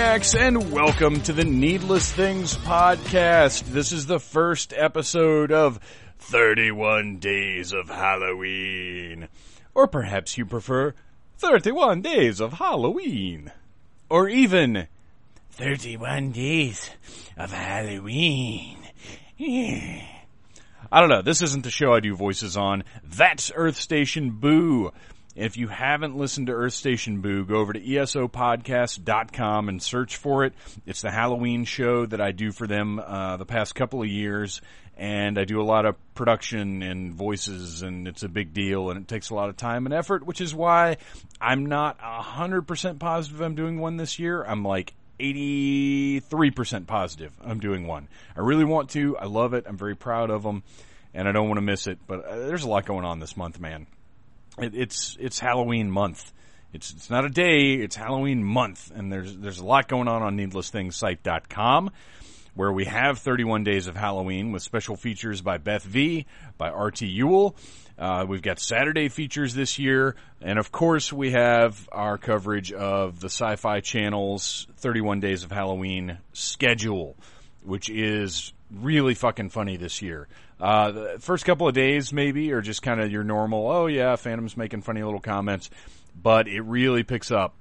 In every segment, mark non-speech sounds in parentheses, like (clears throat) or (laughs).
Phantomaniacs, and welcome to the Needless Things Podcast. This is the first episode of 31 Days of Halloween. Or perhaps you prefer 31 Days of Halloween. Or even 31 Days of Halloween. I don't know. This isn't the show I do voices on. That's Earth Station Boo. If you haven't listened to Earth Station Boo, go over to esopodcast.com and search for it. It's the Halloween show that I do for them uh, the past couple of years, and I do a lot of production and voices, and it's a big deal, and it takes a lot of time and effort, which is why I'm not 100% positive I'm doing one this year. I'm like 83% positive I'm doing one. I really want to. I love it. I'm very proud of them, and I don't want to miss it, but uh, there's a lot going on this month, man it, it's it's Halloween month. It's it's not a day, it's Halloween month, and there's there's a lot going on on needlessthingssite.com where we have 31 days of Halloween with special features by Beth V, by RT Ewell. Uh, we've got Saturday features this year, and of course we have our coverage of the Sci-Fi Channel's 31 Days of Halloween schedule, which is really fucking funny this year. Uh, the first couple of days maybe are just kind of your normal, oh yeah, Phantom's making funny little comments, but it really picks up.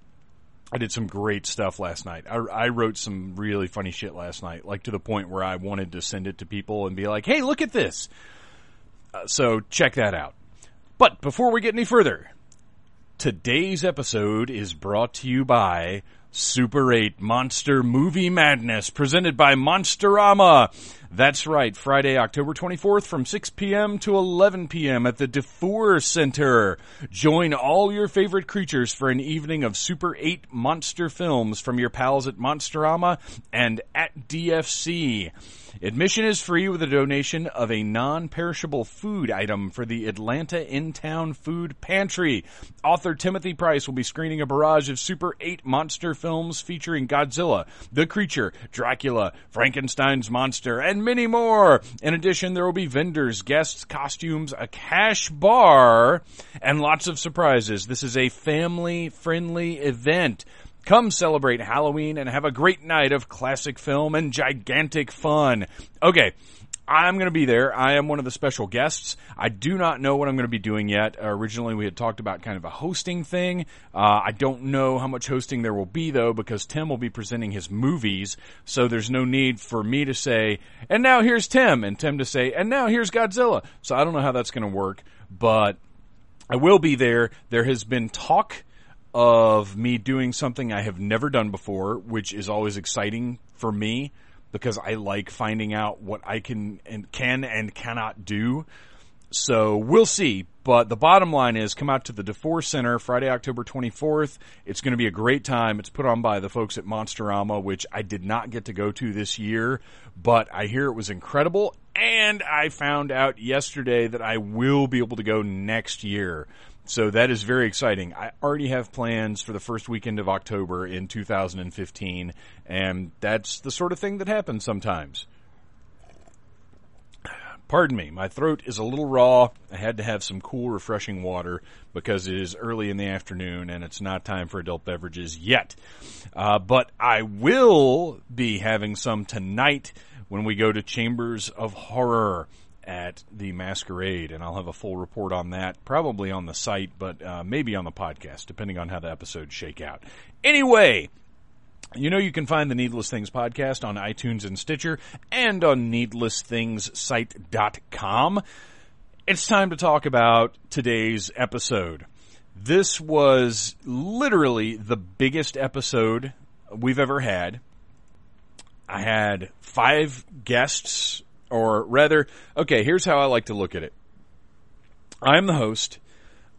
I did some great stuff last night. I, I wrote some really funny shit last night, like to the point where I wanted to send it to people and be like, hey, look at this. Uh, so check that out. But before we get any further, today's episode is brought to you by Super 8 Monster Movie Madness, presented by Monsterama. That's right, Friday, October 24th from 6 p.m. to 11 p.m. at the Defoor Center. Join all your favorite creatures for an evening of Super 8 monster films from your pals at Monsterama and at DFC. Admission is free with a donation of a non-perishable food item for the Atlanta In-Town Food Pantry. Author Timothy Price will be screening a barrage of Super 8 monster films featuring Godzilla, The Creature, Dracula, Frankenstein's Monster, and many more. In addition, there will be vendors, guests, costumes, a cash bar, and lots of surprises. This is a family-friendly event. Come celebrate Halloween and have a great night of classic film and gigantic fun. Okay. I'm going to be there. I am one of the special guests. I do not know what I'm going to be doing yet. Uh, originally, we had talked about kind of a hosting thing. Uh, I don't know how much hosting there will be, though, because Tim will be presenting his movies. So there's no need for me to say, and now here's Tim, and Tim to say, and now here's Godzilla. So I don't know how that's going to work, but I will be there. There has been talk of me doing something I have never done before, which is always exciting for me because I like finding out what I can and can and cannot do. So we'll see. But the bottom line is come out to the Defoor Center Friday, October 24th. It's going to be a great time. It's put on by the folks at Monsterama, which I did not get to go to this year, but I hear it was incredible. And I found out yesterday that I will be able to go next year. So that is very exciting. I already have plans for the first weekend of October in 2015, and that's the sort of thing that happens sometimes. Pardon me, my throat is a little raw. I had to have some cool, refreshing water because it is early in the afternoon and it's not time for adult beverages yet. Uh, but I will be having some tonight when we go to Chambers of Horror at the masquerade, and I'll have a full report on that, probably on the site, but uh, maybe on the podcast, depending on how the episodes shake out. Anyway, you know you can find the Needless Things podcast on iTunes and Stitcher, and on needlessthingssite.com. It's time to talk about today's episode. This was literally the biggest episode we've ever had. I had five guests, or rather, okay, here's how I like to look at it. I'm the host.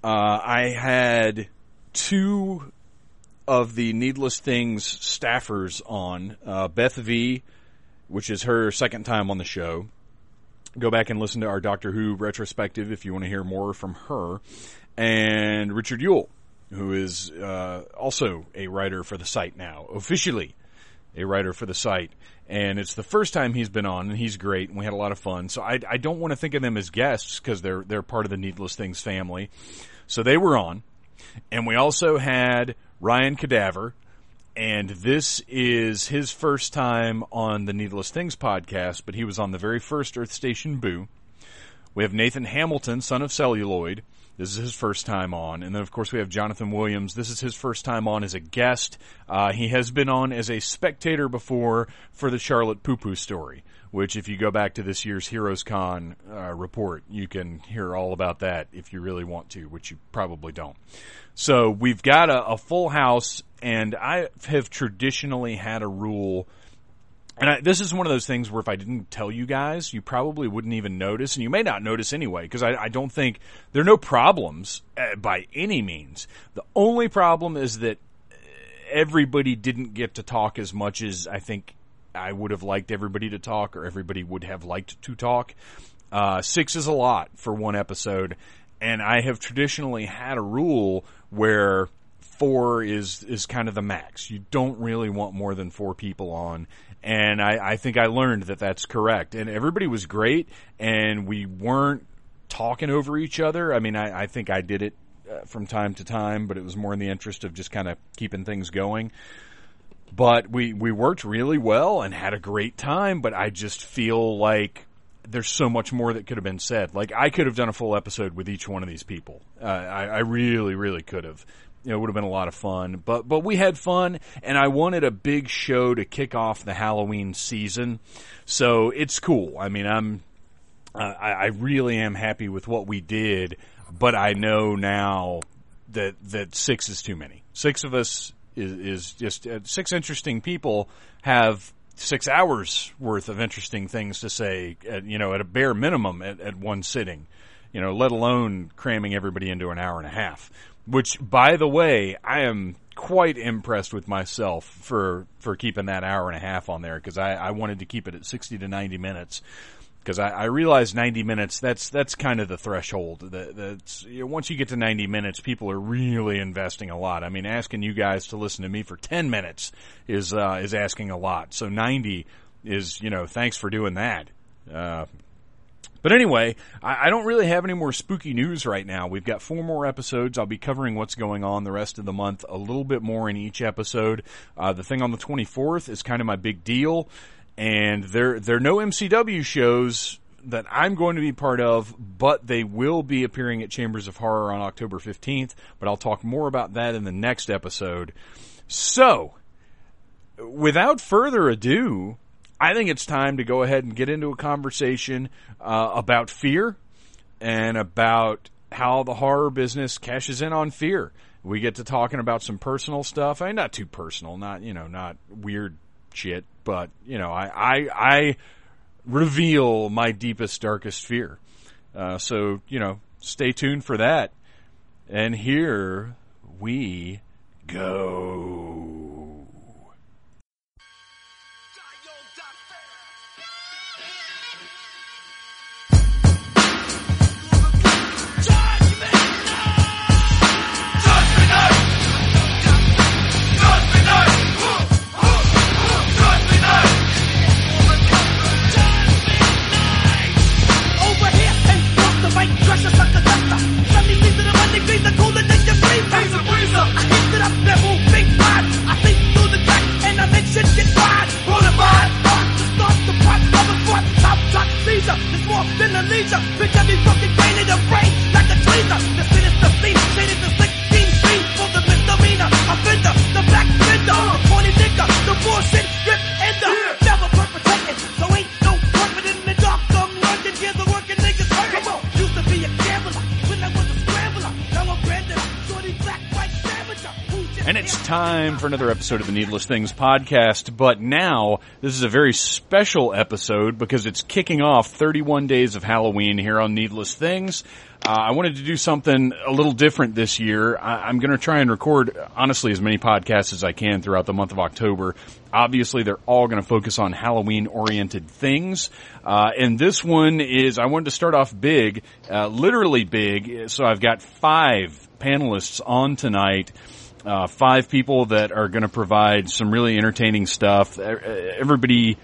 Uh, I had two of the Needless Things staffers on, uh, Beth V, which is her second time on the show. Go back and listen to our Doctor Who retrospective if you want to hear more from her. And Richard Ewell, who is uh, also a writer for the site now, officially a writer for the site. And it's the first time he's been on, and he's great, and we had a lot of fun. So I, I don't want to think of them as guests because they're they're part of the Needless Things family. So they were on, and we also had Ryan Cadaver, and this is his first time on the Needless Things podcast, but he was on the very first Earth Station Boo. We have Nathan Hamilton, son of Celluloid. This is his first time on. And then, of course, we have Jonathan Williams. This is his first time on as a guest. Uh, he has been on as a spectator before for the Charlotte Poo Poo story, which, if you go back to this year's Heroes Con uh, report, you can hear all about that if you really want to, which you probably don't. So we've got a, a full house, and I have traditionally had a rule – and I, this is one of those things where if I didn't tell you guys, you probably wouldn't even notice, and you may not notice anyway, because I, I, don't think there are no problems uh, by any means. The only problem is that everybody didn't get to talk as much as I think I would have liked everybody to talk, or everybody would have liked to talk. Uh, six is a lot for one episode, and I have traditionally had a rule where four is is kind of the max. You don't really want more than four people on, and I, I think I learned that that's correct. And everybody was great, and we weren't talking over each other. I mean, I, I think I did it uh, from time to time, but it was more in the interest of just kind of keeping things going. But we we worked really well and had a great time. But I just feel like there's so much more that could have been said. Like I could have done a full episode with each one of these people. Uh, I, I really, really could have it would have been a lot of fun. But but we had fun, and I wanted a big show to kick off the Halloween season, so it's cool. I mean, I'm I, I really am happy with what we did, but I know now that that six is too many. Six of us is is just uh, six interesting people have six hours worth of interesting things to say. At, you know, at a bare minimum at, at one sitting. You know, let alone cramming everybody into an hour and a half which, by the way, I am quite impressed with myself for for keeping that hour and a half on there because I, I wanted to keep it at sixty to ninety minutes because I, I realized ninety minutes that's that's kind of the threshold. That, that's you know, once you get to ninety minutes, people are really investing a lot. I mean, asking you guys to listen to me for ten minutes is uh, is asking a lot. So ninety is you know thanks for doing that. Uh, but anyway, I, I, don't really have any more spooky news right now. We've got four more episodes. I'll be covering what's going on the rest of the month, a little bit more in each episode. Uh, the thing on the 24th is kind of my big deal, and there there are no MCW shows that I'm going to be part of, but they will be appearing at Chambers of Horror on October 15th. But I'll talk more about that in the next episode. So, without further ado, I think it's time to go ahead and get into a conversation uh, about fear and about how the horror business cashes in on fear. We get to talking about some personal stuff. I mean, not too personal, not you know, not weird shit, but you know, I I, I reveal my deepest, darkest fear. Uh, so you know, stay tuned for that. And here we go. For another episode of the Needless Things podcast. But now, this is a very special episode because it's kicking off 31 days of Halloween here on Needless Things. Uh, I wanted to do something a little different this year. I, am going to try and record, honestly, as many podcasts as I can throughout the month of October. Obviously, they're all going to focus on Halloween oriented things. Uh, and this one is, I wanted to start off big, uh, literally big. So I've got five panelists on tonight. Uh, five people that are going to provide some really entertaining stuff. Everybody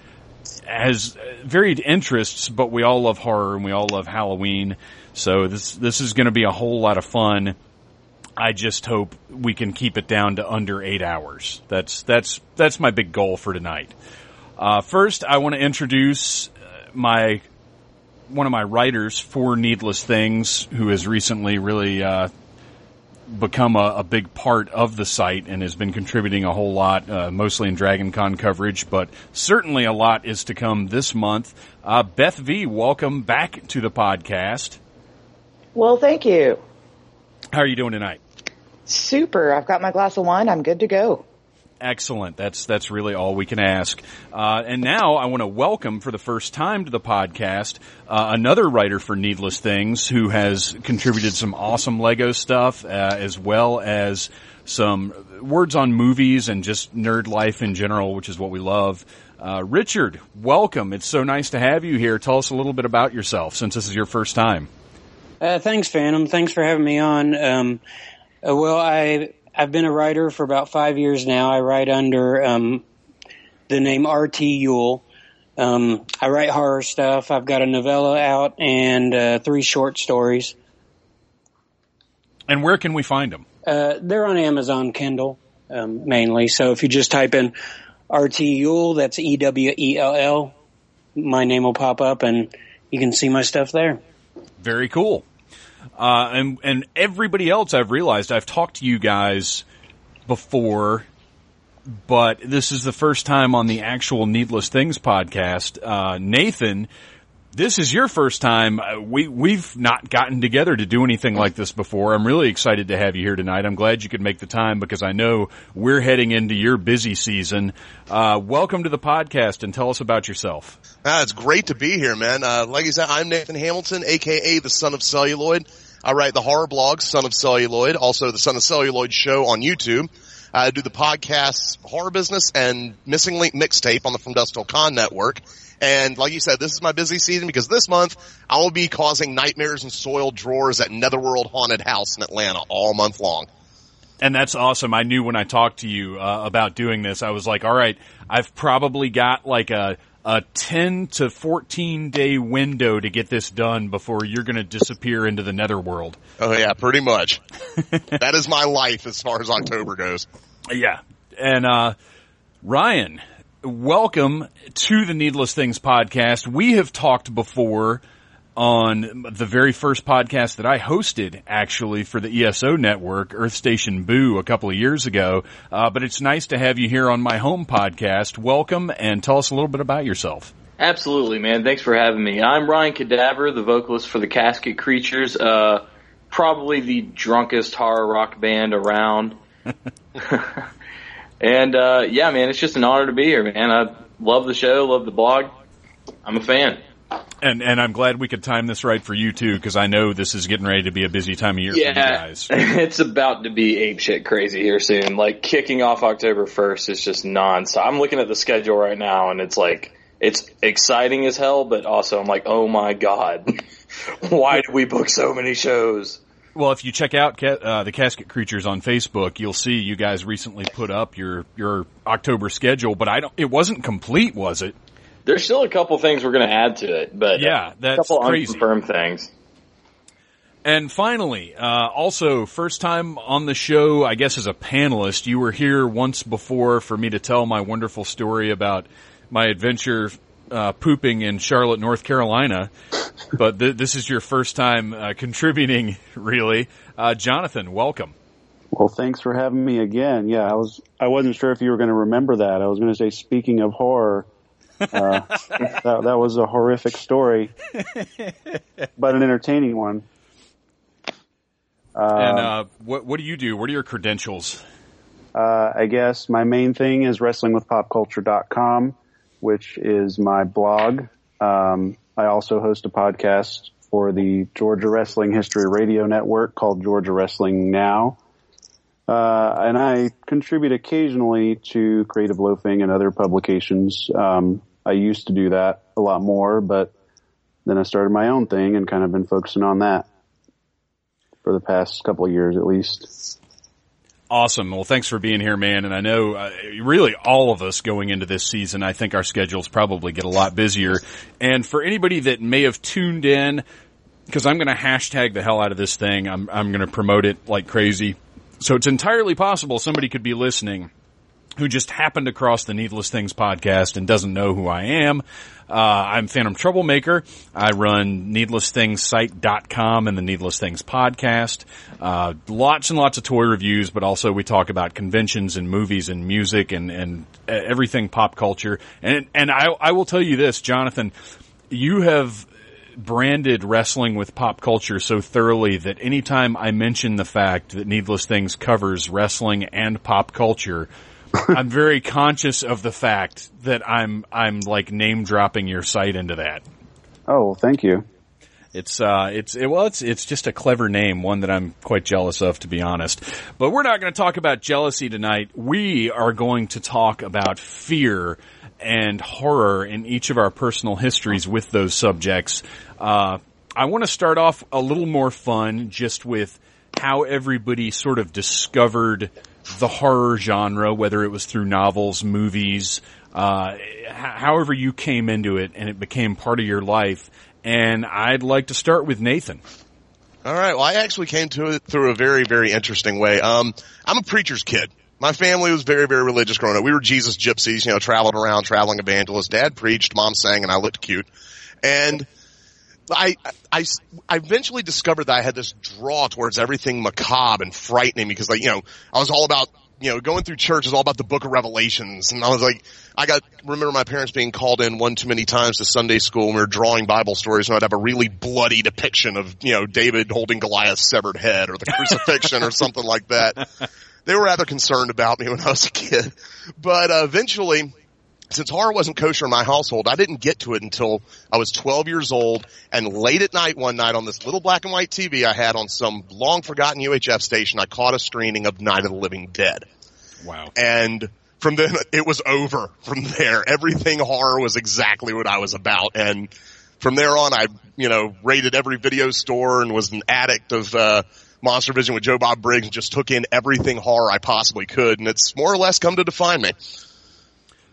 has varied interests, but we all love horror and we all love Halloween. So this this is going to be a whole lot of fun. I just hope we can keep it down to under eight hours. That's that's that's my big goal for tonight. Uh, first, I want to introduce uh, my one of my writers for Needless Things, who has recently really uh, become a, a, big part of the site and has been contributing a whole lot, uh, mostly in Dragon Con coverage, but certainly a lot is to come this month. Uh, Beth V, welcome back to the podcast. Well, thank you. How are you doing tonight? Super. I've got my glass of wine. I'm good to go. Excellent. That's that's really all we can ask. Uh, and now I want to welcome for the first time to the podcast uh, another writer for Needless Things who has contributed some awesome Lego stuff uh, as well as some words on movies and just nerd life in general, which is what we love. Uh, Richard, welcome. It's so nice to have you here. Tell us a little bit about yourself since this is your first time. Uh, thanks, Phantom. Thanks for having me on. Um, uh, well, I I've been a writer for about five years now. I write under um, the name RT Ewell. Um, I write horror stuff. I've got a novella out and uh, three short stories. And where can we find them? Uh, they're on Amazon Kindle um, mainly. So if you just type in RT Ewell, that's E W E L L, my name will pop up and you can see my stuff there. Very cool. Uh, and and everybody else I've realized I've talked to you guys before, but this is the first time on the actual Needless Things podcast. Uh, Nathan, this is your first time. Uh, we we've not gotten together to do anything like this before. I'm really excited to have you here tonight. I'm glad you could make the time because I know we're heading into your busy season. Uh, welcome to the podcast and tell us about yourself. Ah, it's great to be here, man. Uh, like you said, I'm Nathan Hamilton, aka the Son of Celluloid. I write the horror blog Son of Celluloid, also the Son of Celluloid show on YouTube. I do the podcasts Horror Business and Missing Link Mixtape on the From Dusk Till Con network. And like you said, this is my busy season because this month I will be causing nightmares and soiled drawers at Netherworld Haunted House in Atlanta all month long. And that's awesome. I knew when I talked to you uh, about doing this, I was like, all right, I've probably got like a, a 10 to 14 day window to get this done before you're going to disappear into the netherworld. Oh yeah, pretty much. (laughs) that is my life as far as October goes. Yeah. And, uh, Ryan, welcome to the Needless Things podcast. We have talked before on the very first podcast that I hosted actually for the ESO network, Earth Station Boo, a couple of years ago. Uh, but it's nice to have you here on my home podcast. Welcome and tell us a little bit about yourself. Absolutely, man. Thanks for having me. I'm Ryan Cadaver, the vocalist for the Casket Creatures. Uh, probably the drunkest horror rock band around. (laughs) And uh, yeah, man, it's just an honor to be here, man. I love the show, love the blog. I'm a fan. And and I'm glad we could time this right for you too, because I know this is getting ready to be a busy time of year yeah, for you guys. (laughs) it's about to be ape shit crazy here soon. Like kicking off October first is just nonstop. I'm looking at the schedule right now, and it's like it's exciting as hell, but also I'm like, oh my god, (laughs) why do we book so many shows? Well, if you check out uh, the Casket Creatures on Facebook, you'll see you guys recently put up your your October schedule, but I don't. It wasn't complete, was it? There's still a couple things we're going to add to it, but yeah, that's a couple crazy. unconfirmed things. And finally, uh, also first time on the show, I guess as a panelist, you were here once before for me to tell my wonderful story about my adventure uh, pooping in Charlotte, North Carolina, but th- this is your first time uh, contributing, (laughs) really. Uh, Jonathan, welcome. Well, thanks for having me again. Yeah, I was I wasn't sure if you were going to remember that. I was going to say, speaking of horror, uh, (laughs) that, that was a horrific story, (laughs) but an entertaining one. and uh, what what do you do? What are your credentials? Uh, I guess my main thing is wrestlingwithpopculture.com, which is my blog. Um, I also host a podcast for the Georgia Wrestling History Radio Network called Georgia Wrestling Now. Uh, and I contribute occasionally to Creative Loafing and other publications. Um, I used to do that a lot more, but then I started my own thing and kind of been focusing on that for the past couple of years at least. Awesome. Well, thanks for being here, man. And I know uh, really all of us going into this season, I think our schedules probably get a lot busier. And for anybody that may have tuned in, because I'm going to hashtag the hell out of this thing, I'm, I'm going to promote it like crazy. So it's entirely possible somebody could be listening who just happened across the Needless Things podcast and doesn't know who I am. Uh, I'm Phantom Troublemaker. I run needlessthingssite.com and the Needless Things podcast. Uh, lots and lots of toy reviews, but also we talk about conventions and movies and music and, and everything pop culture. And, and I, I will tell you this, Jonathan, you have branded wrestling with pop culture so thoroughly that anytime I mention the fact that Needless Things covers wrestling and pop culture, I'm very conscious of the fact that I'm I'm like name dropping your site into that. Oh, thank you. It's uh, it's it, well, it's it's just a clever name, one that I'm quite jealous of, to be honest. But we're not going to talk about jealousy tonight. We are going to talk about fear and horror in each of our personal histories with those subjects. Uh, I want to start off a little more fun, just with how everybody sort of discovered the horror genre, whether it was through novels, movies, uh, however you came into it and it became part of your life. And I'd like to start with Nathan. All right. Well, I actually came to it through a very, very interesting way. Um, I'm a preacher's kid. My family was very, very religious growing up. We were Jesus gypsies, you know, traveling around, traveling evangelists. Dad preached, mom sang, and I looked cute. And I, I, I eventually discovered that I had this draw towards everything macabre and frightening because like, you know, I was all about, you know, going through church is all about the book of Revelations. And I was like, I got, remember my parents being called in one too many times to Sunday school and we were drawing Bible stories and I'd have a really bloody depiction of, you know, David holding Goliath's severed head or the crucifixion or something like that. They were rather concerned about me when I was a kid. But uh, eventually, since horror wasn't kosher in my household, I didn't get to it until I was 12 years old and late at night one night on this little black and white TV I had on some long forgotten UHF station, I caught a screening of Night of the Living Dead. Wow. And from then it was over from there. Everything horror was exactly what I was about. And from there on, I, you know, raided every video store and was an addict of, uh, Monster Vision with Joe Bob Briggs and just took in everything horror I possibly could. And it's more or less come to define me.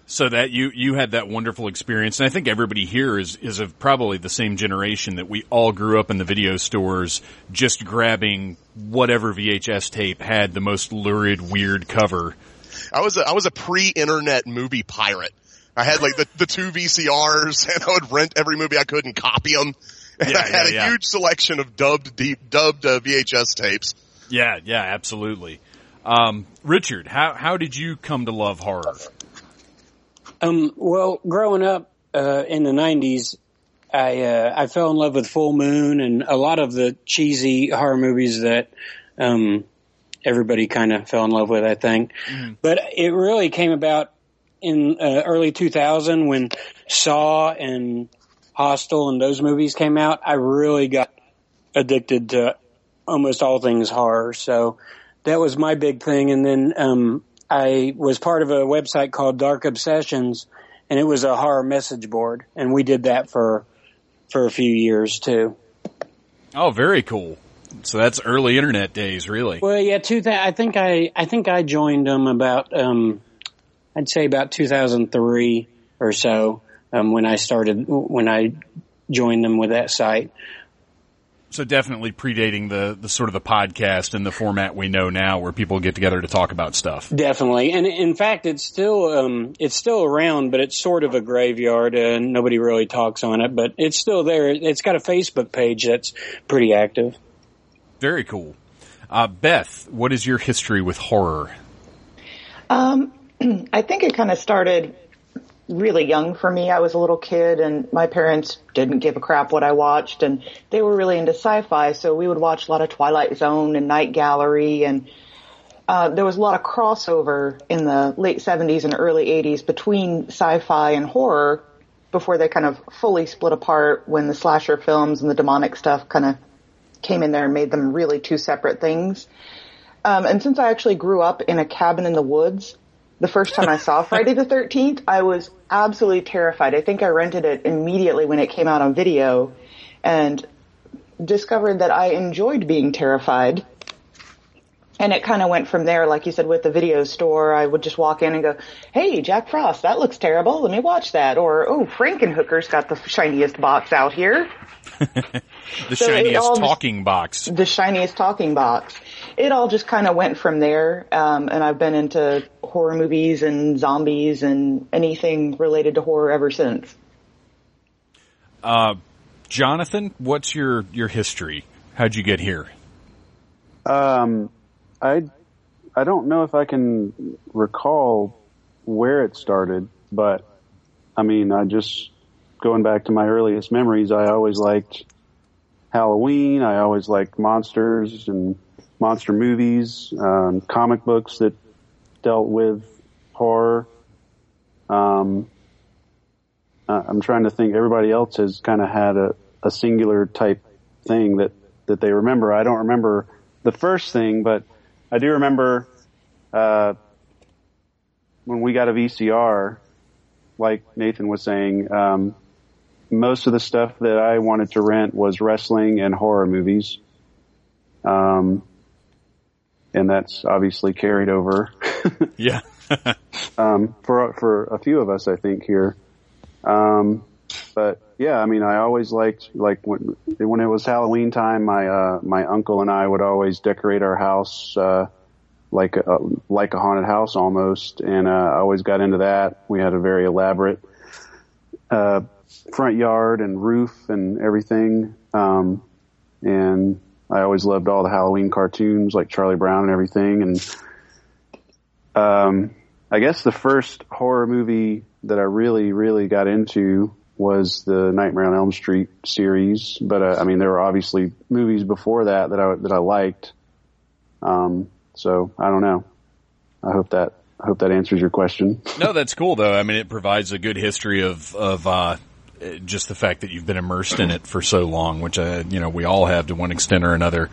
So that you you had that wonderful experience, and I think everybody here is is of probably the same generation that we all grew up in the video stores, just grabbing whatever VHS tape had the most lurid, weird cover. I was a, I was a pre-internet movie pirate. I had like the, the two VCRs, (laughs) and I would rent every movie I could and copy them. And (laughs) Yeah, I had yeah, a yeah. huge selection of dubbed deep dubbed uh, VHS tapes. Yeah, yeah, absolutely. Um, Richard, how how did you come to love horror? Um, well, growing up uh, in the '90s, I uh, I fell in love with Full Moon and a lot of the cheesy horror movies that um, everybody kind of fell in love with. I think, but it really came about in uh, early 2000 when Saw and Hostel and those movies came out. I really got addicted to almost all things horror. So that was my big thing. And then um, I was part of a website called Dark Obsessions, and it was a horror message board, and we did that for for a few years too. Oh, very cool. So that's early internet days, really. Well, yeah, two. I think I I think I joined them about um, I'd say about 2003 or so um, when I started when I joined them with that site. So definitely predating the the sort of the podcast and the format we know now, where people get together to talk about stuff. Definitely, and in fact, it's still um, it's still around, but it's sort of a graveyard, and nobody really talks on it. But it's still there. It's got a Facebook page that's pretty active. Very cool. Uh, Beth, what is your history with horror? Um, (clears throat) I think it kind of started really young for me. I was a little kid and my parents didn't give a crap what I watched and they were really into sci-fi. So we would watch a lot of Twilight Zone and Night Gallery and uh, there was a lot of crossover in the late 70s and early 80s between sci-fi and horror before they kind of fully split apart when the slasher films and the demonic stuff kind of came in there and made them really two separate things. Um, and since I actually grew up in a cabin in the woods, the first time I saw (laughs) Friday the 13th, I was absolutely terrified. I think I rented it immediately when it came out on video and discovered that I enjoyed being terrified. And it kind of went from there, like you said, with the video store, I would just walk in and go, hey, Jack Frost, that looks terrible. Let me watch that. Or, oh, Frankenhooker's got the shiniest box out here. (laughs) the So shiniest all talking box. the shiniest talking box. It all just kind of went from there, um, and I've been into horror movies and zombies and anything related to horror ever since. Jonathan, what's your your history? How'd you get here? Um, I I don't know if I can recall where it started, but I mean, I just going back to my earliest memories. I always liked Halloween. I always liked monsters and monster movies, um, comic books that dealt with horror. Um, I'm trying to think. Everybody else has kind of had a, a singular type thing that that they remember. I don't remember the first thing, but I do remember uh, when we got a VCR. Like Nathan was saying, um, most of the stuff that I wanted to rent was wrestling and horror movies. Um, and that's obviously carried over (laughs) Yeah. (laughs) um, for for a few of us, I think here. Um, but yeah, I mean, I always liked like when when it was Halloween time, my uh, my uncle and I would always decorate our house uh, like a, like a haunted house almost, and uh, I always got into that. We had a very elaborate uh, front yard and roof and everything, um, and I always loved all the Halloween cartoons like Charlie Brown and everything, and um, I guess the first horror movie that I really, really got into was the Nightmare on Elm Street series. But uh, I mean, there were obviously movies before that that I that I liked. Um, so I don't know. I hope that I hope that answers your question. No, that's cool though. I mean, it provides a good history of of uh, just the fact that you've been immersed in it for so long, which uh, you know we all have to one extent or another.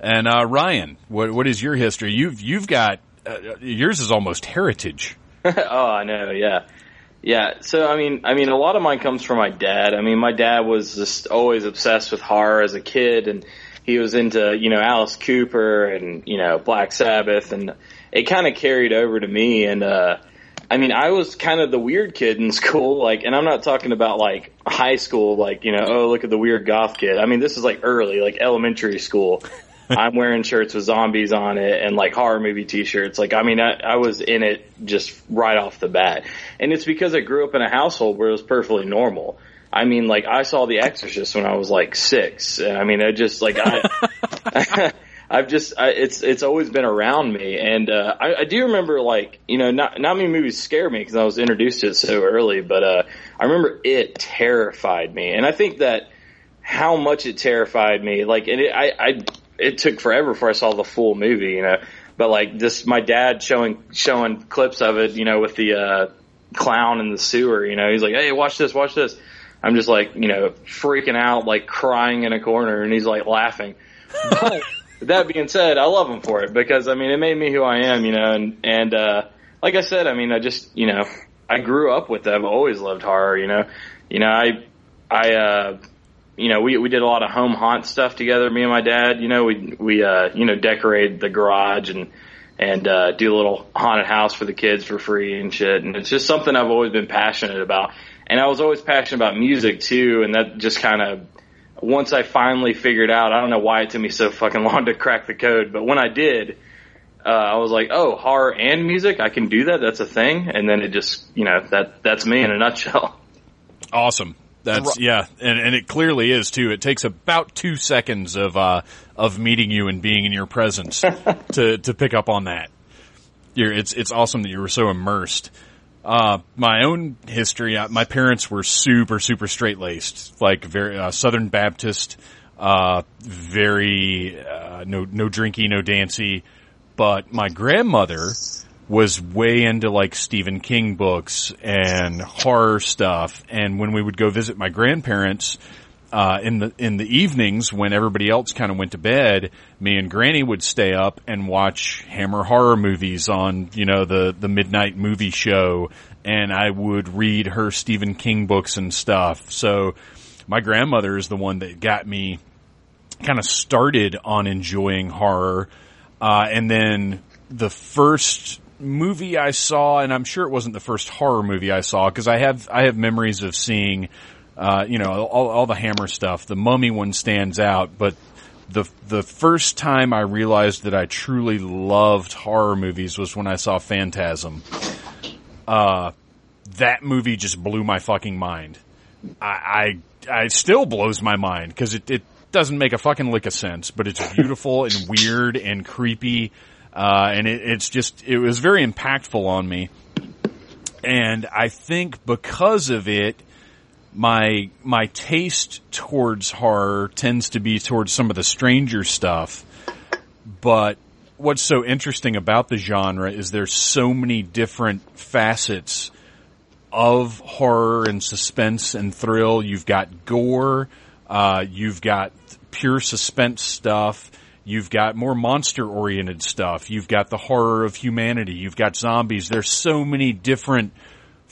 And uh, Ryan, what what is your history? You've you've got uh, yours is almost heritage. (laughs) oh, I know. Yeah, yeah. So I mean, I mean, a lot of mine comes from my dad. I mean, my dad was just always obsessed with horror as a kid, and he was into you know Alice Cooper and you know Black Sabbath, and it kind of carried over to me. And uh, I mean, I was kind of the weird kid in (laughs) school, like, and I'm not talking about like high school, like you know, oh look at the weird goth kid. I mean, this is like early, like elementary school. (laughs) I'm wearing shirts with zombies on it and like horror movie t-shirts. Like, I mean, I, I was in it just right off the bat. And it's because I grew up in a household where it was perfectly normal. I mean, like, I saw The Exorcist when I was like six. And I mean, I just, like, I, (laughs) I've just, I, it's, it's always been around me. And, uh, I, I do remember like, you know, not, not many movies scare me because I was introduced to it so early, but, uh, I remember it terrified me. And I think that, how much it terrified me. Like, and it, I, I, it took forever before I saw the full movie, you know. But like this, my dad showing showing clips of it, you know, with the uh, clown in the sewer. You know, he's like, "Hey, watch this, watch this." I'm just like, you know, freaking out, like crying in a corner, and he's like laughing. (laughs) But that being said, I love him for it because I mean, it made me who I am, you know, and and uh, like I said, I mean, I just, you know, I grew up with it. I've always loved horror, you know. You know, I I uh you know, we we did a lot of home haunt stuff together, me and my dad. You know, we we uh you know, decorate the garage and and uh do a little haunted house for the kids for free and shit. And it's just something I've always been passionate about. And I was always passionate about music too, and that just kind of once I finally figured out, I don't know why it took me so fucking long to crack the code, but when I did, uh, I was like, oh, horror and music, I can do that. That's a thing. And then it just, you know, that that's me in a nutshell. Awesome. That's yeah, and and it clearly is too. It takes about two seconds of uh of meeting you and being in your presence (laughs) to to pick up on that. You're it's it's awesome that you were so immersed. Uh, my own history, uh, my parents were super super straight laced, like very uh, Southern Baptist, uh, very uh, no no drinky, no dancy. but my grandmother was way into like Stephen King books and horror stuff. And when we would go visit my grandparents, uh, in the in the evenings when everybody else kind of went to bed, me and Granny would stay up and watch Hammer horror movies on you know the the midnight movie show, and I would read her Stephen King books and stuff. So my grandmother is the one that got me kind of started on enjoying horror, uh, and then the first movie I saw, and I'm sure it wasn't the first horror movie I saw because I have I have memories of seeing uh, you know, all, all the Hammer stuff. The Mummy one stands out, but the the first time I realized that I truly loved horror movies was when I saw Phantasm. Uh, that movie just blew my fucking mind. I I, I still blows my mind because it, it doesn't make a fucking lick of sense, but it's beautiful and weird and creepy, uh, and it, it's just it was very impactful on me. And I think because of it, my my taste towards horror tends to be towards some of the stranger stuff. But what's so interesting about the genre is there's so many different facets of horror and suspense and thrill. You've got gore, uh, you've got pure suspense stuff. You've got more monster oriented stuff. You've got the horror of humanity. You've got zombies. There's so many different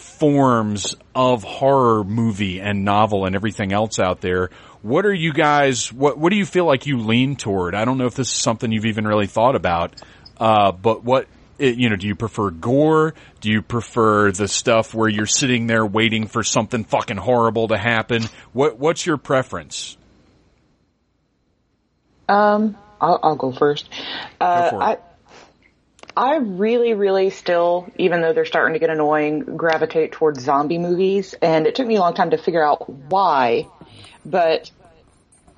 forms of horror movie and novel and everything else out there. What are you guys, what, what do you feel like you lean toward? I don't know if this is something you've even really thought about, uh, but what, you know, do you prefer gore? Do you prefer the stuff where you're sitting there waiting for something fucking horrible to happen? What, what's your preference? Um, I'll, I'll go first. Uh, go I, I really, really still, even though they're starting to get annoying, gravitate towards zombie movies. And it took me a long time to figure out why. But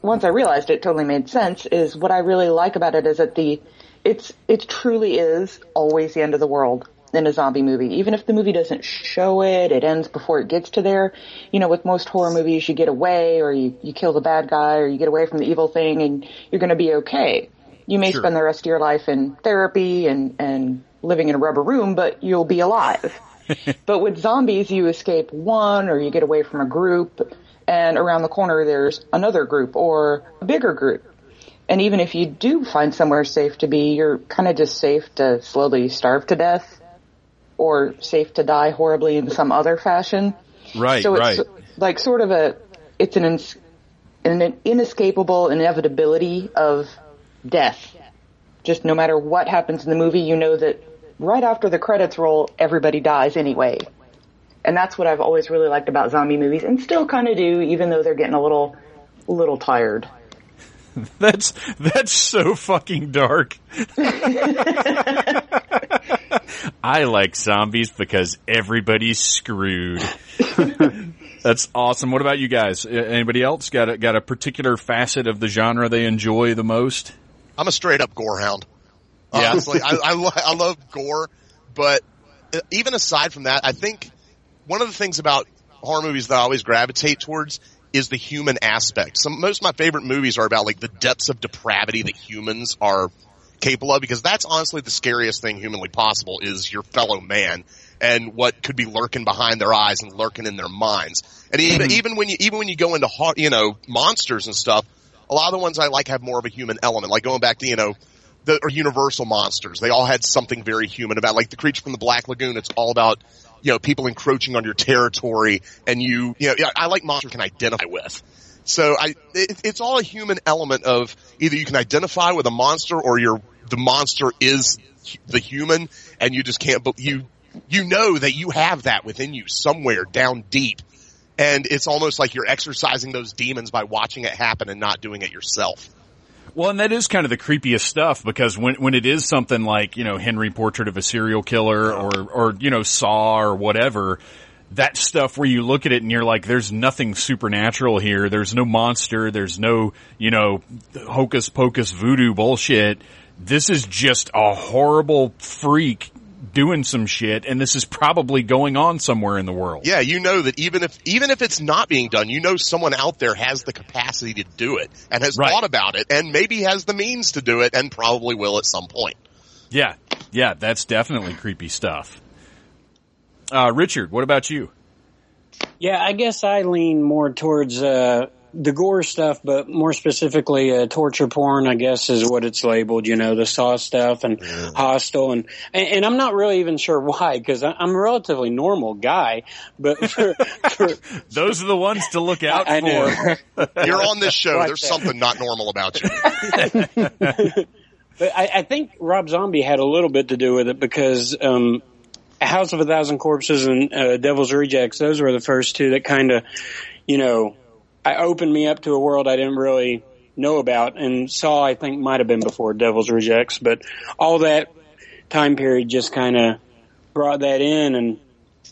once I realized it totally made sense is what I really like about it is that the, it's, it truly is always the end of the world in a zombie movie. Even if the movie doesn't show it, it ends before it gets to there. You know, with most horror movies, you get away or you, you kill the bad guy or you get away from the evil thing and you're going to be okay. You may Sure. spend the rest of your life in therapy and, and living in a rubber room, but you'll be alive. (laughs) but with zombies, you escape one or you get away from a group and around the corner there's another group or a bigger group. And even if you do find somewhere safe to be, you're kind of just safe to slowly starve to death or safe to die horribly in some other fashion. Right, so right. it's like sort of a, it's an, ins- an inescapable inevitability of death. Just no matter what happens in the movie, you know that right after the credits roll, everybody dies anyway. And that's what I've always really liked about zombie movies and still kind of do, even though they're getting a little, little tired. (laughs) That's that's so fucking dark. (laughs) I like zombies because everybody's screwed. (laughs) that's awesome. What about you guys? Anybody else got a, got a particular facet of the genre they enjoy the most? I'm a straight up gore hound. Yeah. Honestly, I, (laughs) I, I love gore, but uh, even aside from that, I think one of the things about horror movies that I always gravitate towards is the human aspect. Some, most of my favorite movies are about like the depths of depravity that humans are capable of because that's honestly the scariest thing humanly possible is your fellow man and what could be lurking behind their eyes and lurking in their minds. And even, even when you, even when you go into, you know, monsters and stuff, a lot of the ones I like have more of a human element, like going back to, you know, the or universal monsters. They all had something very human about like the creature from the Black Lagoon. It's all about, you know, people encroaching on your territory and you, you know, I like monsters can identify with. So I, it, it's all a human element of either you can identify with a monster or you're, the monster is the human and you just can't, you, you know that you have that within you somewhere down deep. And it's almost like you're exercising those demons by watching it happen and not doing it yourself. Well, and that is kind of the creepiest stuff because when when it is something like you know Henry Portrait of a Serial Killer or or you know Saw or whatever, that stuff where you look at it and you're like, there's nothing supernatural here. There's no monster. There's no you know hocus pocus voodoo bullshit. This is just a horrible freak doing some shit, and this is probably going on somewhere in the world. Yeah, you know that even if even if it's not being done, you know someone out there has the capacity to do it and has Right. thought about it and maybe has the means to do it and probably will at some point. Yeah, yeah, that's definitely creepy stuff. Uh, Richard, what about you? Yeah, I guess I lean more towards uh, the gore stuff, but more specifically, uh, torture porn. I guess is what it's labeled. You know, the Saw stuff and Hostel, and, and and I'm not really even sure why because I'm a relatively normal guy, but (laughs) for, for (laughs) Those are the ones to look out I for. (laughs) You're on this show. Like There's that. something not normal about you. But I, I think Rob Zombie had a little bit to do with it because um, House of a Thousand Corpses and uh, Devil's Rejects, those were the first two that kind of, you know, I opened me up to a world I didn't really know about. And Saw, I think, might have been before Devil's Rejects, but all that time period just kind of brought that in. And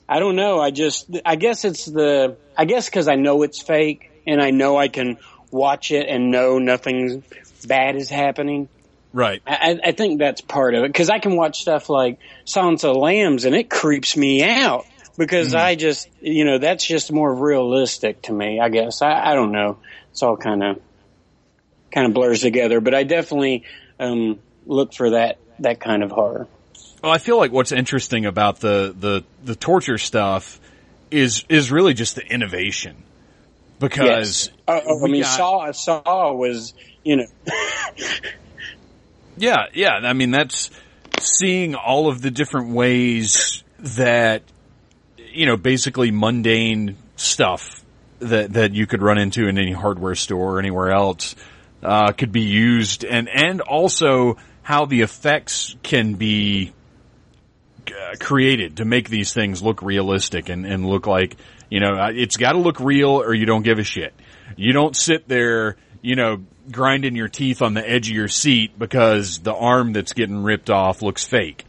I don't know. I just, I guess it's the, I guess because I know it's fake and I know I can watch it and know nothing bad is happening. Right. I, I think that's part of it because I can watch stuff like Silence of the Lambs and it creeps me out because I just, you know, that's just more realistic to me. I guess I, I don't know. It's all kind of kind of blurs together, but I definitely um, look for that that kind of horror. Well, I feel like what's interesting about the, the, the torture stuff is is really just the innovation. Because Uh, oh, I mean, got- Saw Saw was, you know, (laughs) Yeah, yeah. I mean, that's seeing all of the different ways that, you know, basically mundane stuff that, that you could run into in any hardware store or anywhere else, uh, could be used and, and also how the effects can be uh, created to make these things look realistic and, and look like, you know, uh, it's got to look real or you don't give a shit. You don't sit there, you know, grinding your teeth on the edge of your seat because the arm that's getting ripped off looks fake.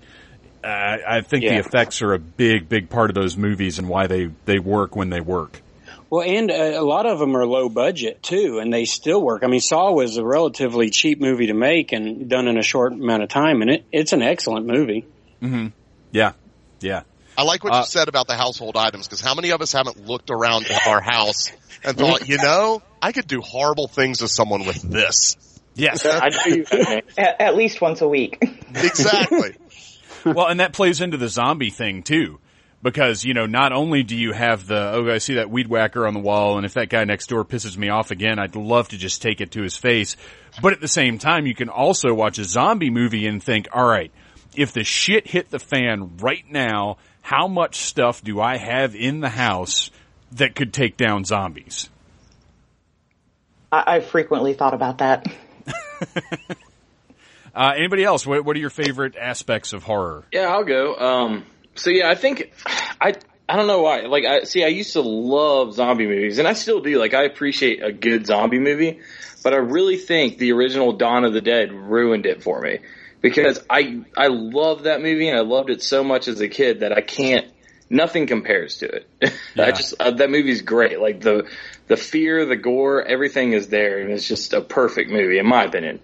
Uh, I think the effects are a big, big part of those movies and why they, they work when they work. Well, and uh, a lot of them are low budget too, and they still work. I mean, Saw was a relatively cheap movie to make and done in a short amount of time, and it, it's an excellent movie. Yeah. Yeah. I like what Uh, you said about the household items because how many of us haven't looked around our house and thought, you know, I could do horrible things to someone with this. Yes. I know you man. At, at least once a week. Exactly. Well, and that plays into the zombie thing too. Because, you know, not only do you have the, oh, I see that weed whacker on the wall, and if that guy next door pisses me off again, I'd love to just take it to his face. But at the same time, you can also watch a zombie movie and think, alright, if the shit hit the fan right now, how much stuff do I have in the house that could take down zombies? I, I've frequently thought about that. (laughs) Uh, anybody else? What, what are your favorite aspects of horror? Yeah, I'll go. Um, so yeah, I think I I don't know why. Like I see, I used to love zombie movies, and I still do. Like I appreciate a good zombie movie, but I really think the original Dawn of the Dead ruined it for me because I I love that movie and I loved it so much as a kid that I can't. Nothing compares to it. (laughs) Yeah. I just uh, that movie's great. Like the the fear, the gore, everything is there, and it's just a perfect movie in my opinion.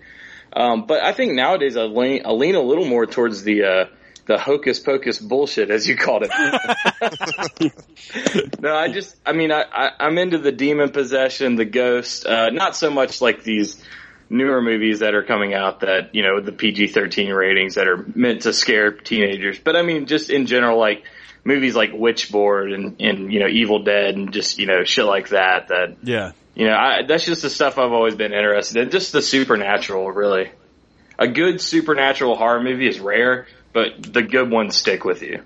Um, but I think nowadays I lean, I lean a little more towards the uh, the hocus pocus bullshit, as you called it. (laughs) no, I just, I mean, I, I, I'm into the demon possession, the ghost. Uh, not so much like these newer movies that are coming out that you know the PG-13 ratings that are meant to scare teenagers. But I mean, just in general, like movies like Witchboard and and you know Evil Dead and just you know shit like that. That Yeah. You know, I, that's just the stuff I've always been interested in. Just the supernatural, really. A good supernatural horror movie is rare, but the good ones stick with you.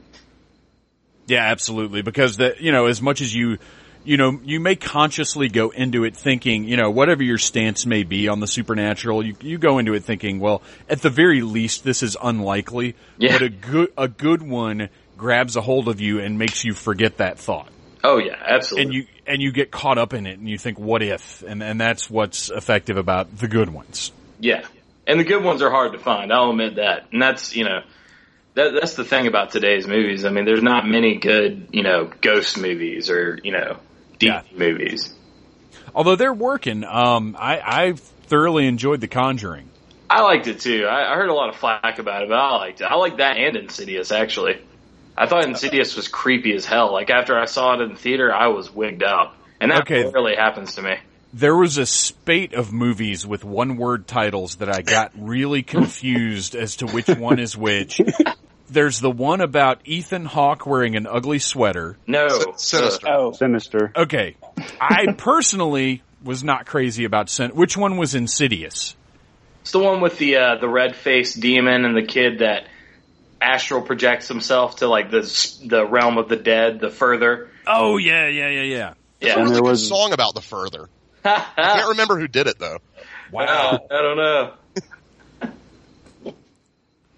Yeah, absolutely. Because the you know, as much as you you know, you may consciously go into it thinking, you know, whatever your stance may be on the supernatural, you you go into it thinking, well, at the very least this is unlikely. Yeah. But a good a good one grabs a hold of you and makes you forget that thought. Oh yeah, absolutely. And you and you get caught up in it and you think, what if? And and that's what's effective about the good ones. yeah, and the good ones are hard to find. I'll admit that, and that's you know. That, that's the thing about today's movies. I mean, there's not many good, you know, ghost movies or, you know, deep Yeah. movies. Although they're working, um, I I thoroughly enjoyed The Conjuring. I liked it too. I, I heard a lot of flack about it, but I liked it. I liked that and Insidious actually. I thought Insidious was creepy as hell. Like after I saw it in the theater, I was wigged out, and that Okay. rarely happens to me. there was a spate of movies with one word titles that I got (laughs) really confused as to which one is which. There's the one about Ethan Hawke wearing an ugly sweater. No, Sinister. Oh, Sinister. Okay. I personally was not crazy about Sin. Which one was Insidious? It's the one with the uh, the red faced demon and the kid that astral projects himself to like the the realm of the dead. The further, Oh yeah, yeah, yeah, yeah. yeah. And There's there a good was- a song about the further. (laughs) I can't remember who did it though. Wow, uh, I don't know. (laughs)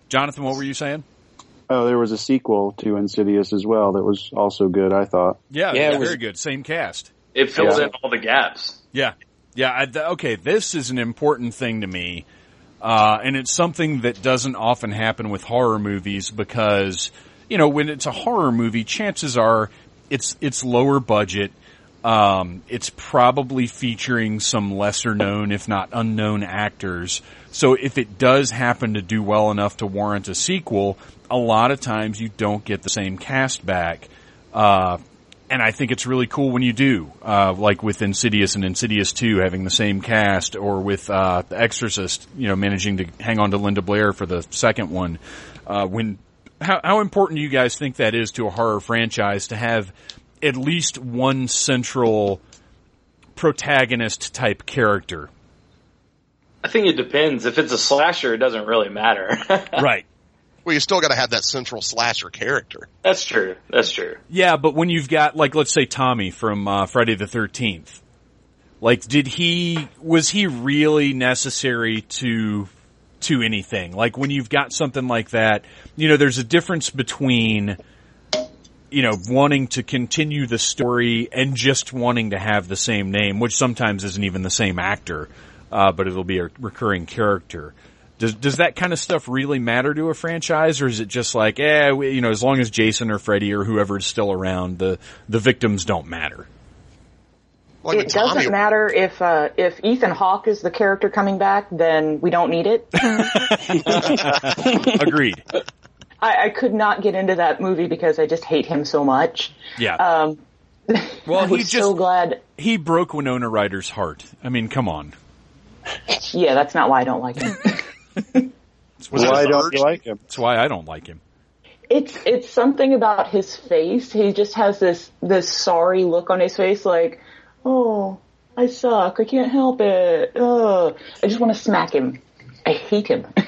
Jonathan, what were you saying? Oh, there was a sequel to Insidious as well that was also good. I thought. Yeah, Yeah, yeah, it was- very good. Same cast. It fills Yeah. in all the gaps. Yeah. Yeah. I, th- okay. This is an important thing to me. Uh, and it's something that doesn't often happen with horror movies because, you know, when it's a horror movie, chances are it's, it's lower budget. Um, it's probably featuring some lesser known, if not unknown actors. So if it does happen to do well enough to warrant a sequel, a lot of times you don't get the same cast back. Uh, and I think it's really cool when you do, uh, like with Insidious and Insidious 2 having the same cast, or with, uh, The Exorcist, you know, managing to hang on to Linda Blair for the second one. Uh, when, how, how important do you guys think that is to a horror franchise to have at least one central protagonist type character? I think it depends. If it's a slasher, it doesn't really matter. (laughs) Right. Well, you still got to have that central slasher character. That's true. That's true. Yeah, but when you've got like let's say Tommy from uh, Friday the Thirteenth, like did he was he really necessary to to anything? Like when you've got something like that, you know, there's a difference between you know wanting to continue the story and just wanting to have the same name, which sometimes isn't even the same actor, uh, but it'll be a recurring character. Does does that kind of stuff really matter to a franchise, or is it just like, eh, we, you know, as long as Jason or Freddy or whoever is still around, the the victims don't matter? Like It doesn't matter if uh, if Ethan Hawke is the character coming back, then we don't need it. (laughs) Agreed. I, I could not get into that movie because I just hate him so much. Yeah. Um, (laughs) well, I he was just so glad. he broke Winona Ryder's heart. I mean, come on. Yeah, that's not why I don't like him. (laughs) was Why don't you like him? That's why I don't like him. it's it's something about his face. He just has this this sorry look on his face, like, oh, I suck. I can't help it. Ugh. I just want to smack him. I hate him. (laughs)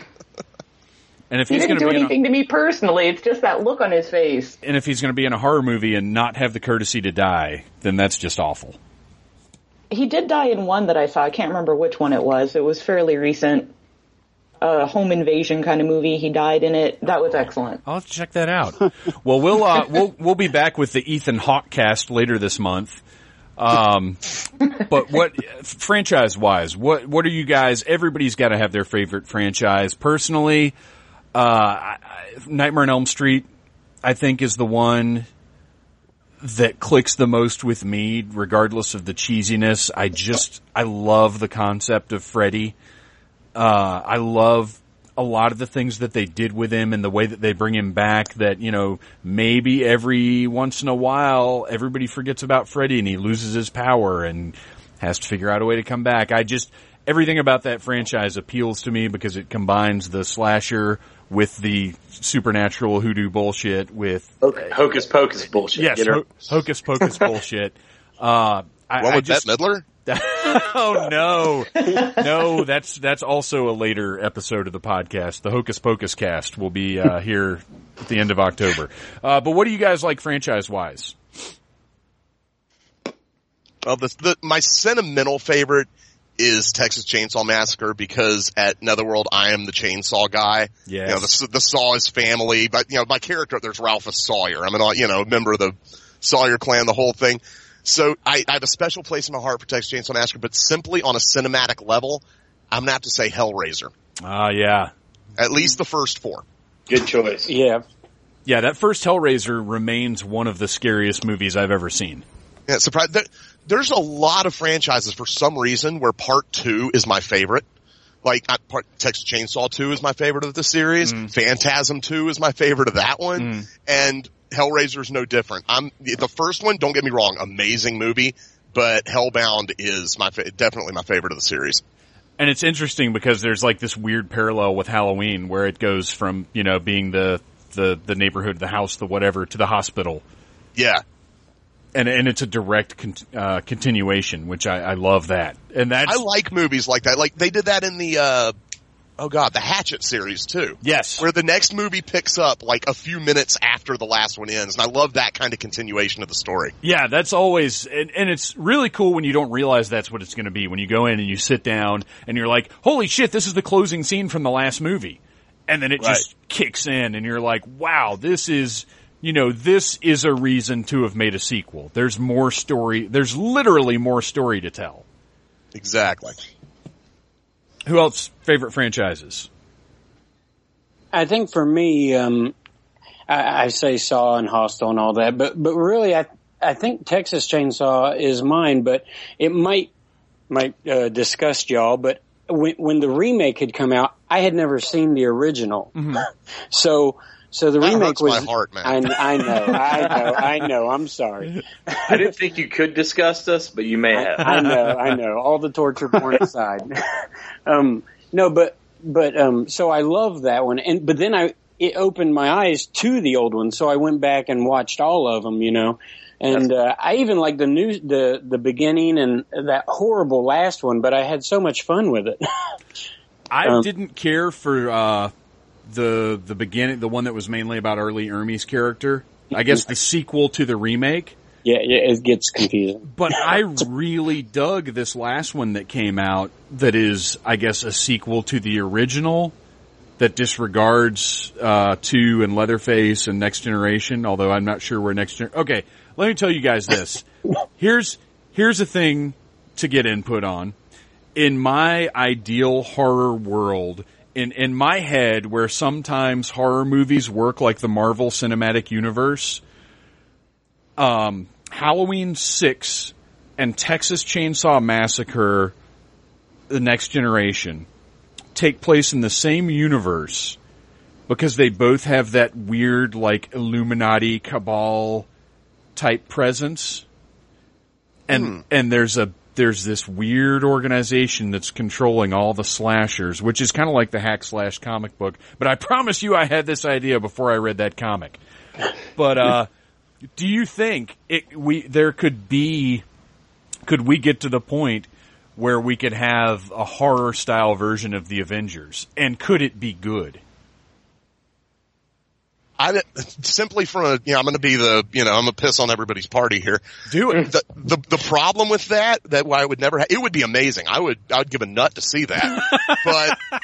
And if he he's didn't do be in a, anything to me personally. It's just that look on his face. and if he's going to be in a horror movie and not have the courtesy to die, then that's just awful. He did die in one that I saw. I can't remember which one it was. It was fairly recent. A home invasion kind of movie. He died in it. That was excellent. I'll check that out. well, we'll uh, we'll we'll be back with the Ethan Hawke cast later this month. Um, but what franchise wise, what what are you guys? Everybody's got to have their favorite franchise. Personally, uh, Nightmare on Elm Street, I think, is the one that clicks the most with me, regardless of the cheesiness. I just I love the concept of Freddy. Uh, I love a lot of the things that they did with him and the way that they bring him back that, you know, maybe every once in a while everybody forgets about Freddy and he loses his power and has to figure out a way to come back. I just, everything about that franchise appeals to me because it combines the slasher with the supernatural hoodoo bullshit with, Hocus pocus bullshit. yes, Get her- ho- hocus pocus (laughs) bullshit. Uh, I, One I with just, Bette Midler? (laughs) oh no, no, that's that's also a later episode of the podcast. The Hocus Pocus cast will be uh, here at the end of October. Uh, but what do you guys like franchise wise? Well, the, the, my sentimental favorite is Texas Chainsaw Massacre because at Netherworld I am the chainsaw guy. Yeah, You know, the, the Saw is family, but you know, my character, there's Ralphus Sawyer. I'm an, you know, member of the Sawyer clan, the whole thing. So I, I have a special place in my heart for Texas Chainsaw Massacre, but simply on a cinematic level, I'm gonna have to say Hellraiser. Ah, yeah, At least the first four. Good choice. yeah. yeah. That first Hellraiser remains one of the scariest movies I've ever seen. Yeah, surprise. There, there's a lot of franchises for some reason where part two is my favorite. Like uh, part, Texas Chainsaw 2 is my favorite of the series. Phantasm 2 is my favorite of that one. And Hellraiser is no different. I'm, the first one, don't get me wrong, amazing movie, but Hellbound is my fa- definitely my favorite of the series. And it's interesting because there's like this weird parallel with Halloween where it goes from, you know, being the, the, the neighborhood, the house, the whatever, to the hospital. Yeah, And, and it's a direct con- uh, continuation, which I, I love that. And that I like movies like that. Like they did that in the uh, oh god, the Hatchet series too. yes. Where the next movie picks up like a few minutes after the last one ends, and I love that kind of continuation of the story. Yeah, that's always, and, and it's really cool when you don't realize that's what it's going to be. When you go in and you sit down and you're like, holy shit, this is the closing scene from the last movie. And then it just kicks in and you're like, wow, this is, you know, this is a reason to have made a sequel. There's more story, there's literally more story to tell. Exactly. Who else favorite franchises? I think for me, um, I, I say Saw and Hostel and all that, but but really, I I think Texas Chainsaw is mine, but it might might uh, disgust y'all. But when when the remake had come out, I had never seen the original, (laughs) so. So the That remake hurts was. my heart, man. I, I know, I know, I (laughs) know. I'm sorry. I didn't think you could disgust us, but you may have. I know, I (laughs) know. All the torture porn aside. (laughs) um, no, but but um, so I love that one, and but then I it opened my eyes to the old one, so I went back and watched all of them. You know, and uh, I even like the new the the beginning and that horrible last one, but I had so much fun with it. I Um, didn't care for, uh, the, the beginning, the one that was mainly about R. Lee Ermey's character. I guess the sequel to the remake. yeah, yeah, it gets confusing. But (laughs) I really dug this last one that came out that is, I guess, a sequel to the original that disregards, uh, two and Leatherface and Next Generation, although I'm not sure where Next Gen, okay, let me tell you guys this. (laughs) Here's, here's a thing to get input on. In my ideal horror world, in, in my head, where sometimes horror movies work like the Marvel Cinematic Universe, um, Halloween 6 and Texas Chainsaw Massacre, The Next Generation, take place in the same universe because they both have that weird, like, Illuminati cabal type presence. And, and there's a, there's this weird organization that's controlling all the slashers, which is kind of like the Hack/Slash comic book. But I (laughs) promise you I had this idea before I read that comic. But, uh, do you think it, we there could be could we get to the point where we could have a horror style version of the Avengers and could it be good? I simply from a you know I'm going to be the you know I'm going to piss on everybody's party here. Do it. The, the the problem with that that why I would never ha- it would be amazing. I would I would give a nut to see that, (laughs) but.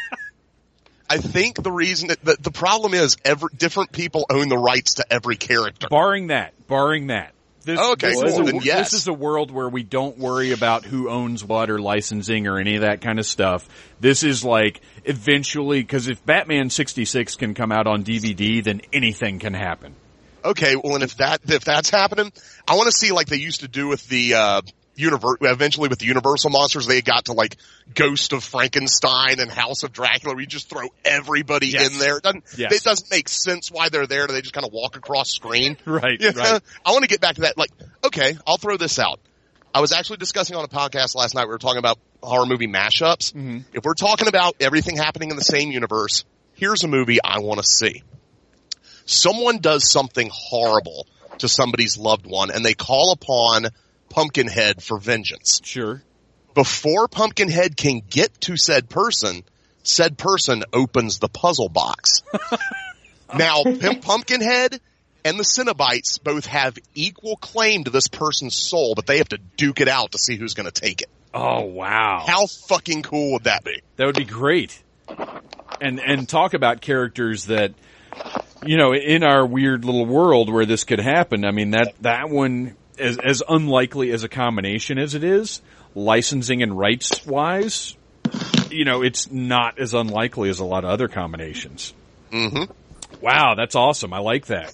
I think the reason that the, the problem is every different people own the rights to every character. barring that, barring that. This, Okay, this, is a, then yes. this is a world where we don't worry about who owns what or licensing or any of that kind of stuff. This is like eventually, because if Batman 66 can come out on DVD, then anything can happen. Okay, well, and if that if that's happening, I want to see like they used to do with the uh universe. Eventually, with the Universal monsters, they got to like Ghost of Frankenstein and House of Dracula. We just throw everybody Yes. in there. It doesn't Yes. it doesn't make sense why they're there? Do they just kind of walk across screen? (laughs) Right, Yeah, right. I want to get back to that. Like, okay, I'll throw this out. I was actually discussing on a podcast last night. We were talking about horror movie mashups. Mm-hmm. If we're talking about everything happening in the same universe, here's a movie I want to see. Someone does something horrible to somebody's loved one and they call upon Pumpkinhead for vengeance. Sure. Before Pumpkinhead can get to said person, said person opens the puzzle box. (laughs) now, Pimp Pumpkinhead and the Cenobites both have equal claim to this person's soul, but they have to duke it out to see who's going to take it. Oh wow. How fucking cool would that be? That would be great. And and talk about characters that you know, in our weird little world where this could happen. I mean that that one as as unlikely as a combination as it is, licensing and rights wise, you know, it's not as unlikely as a lot of other combinations. Mm-hmm. Wow, that's awesome. I like that.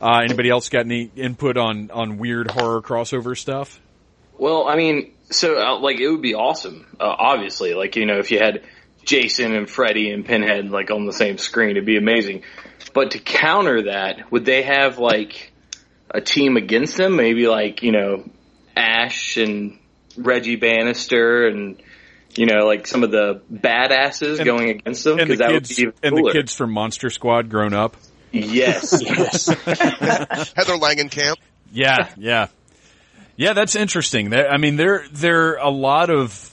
Uh, anybody else got any input on on weird horror crossover stuff? Well, I mean, so uh, like it would be awesome. Uh, obviously, like you know, if you had Jason and Freddy and Pinhead like on the same screen, it'd be amazing. But to counter that, would they have like a team against them? Maybe like you know, Ash and Reggie Bannister and you know like some of the badasses And- going against them And the because that would kids be even and the kids from Monster Squad grown up. Yes, (laughs) Yes. (laughs) Heather Langenkamp. Yeah, yeah, yeah. That's interesting. There, I mean, there there are a lot of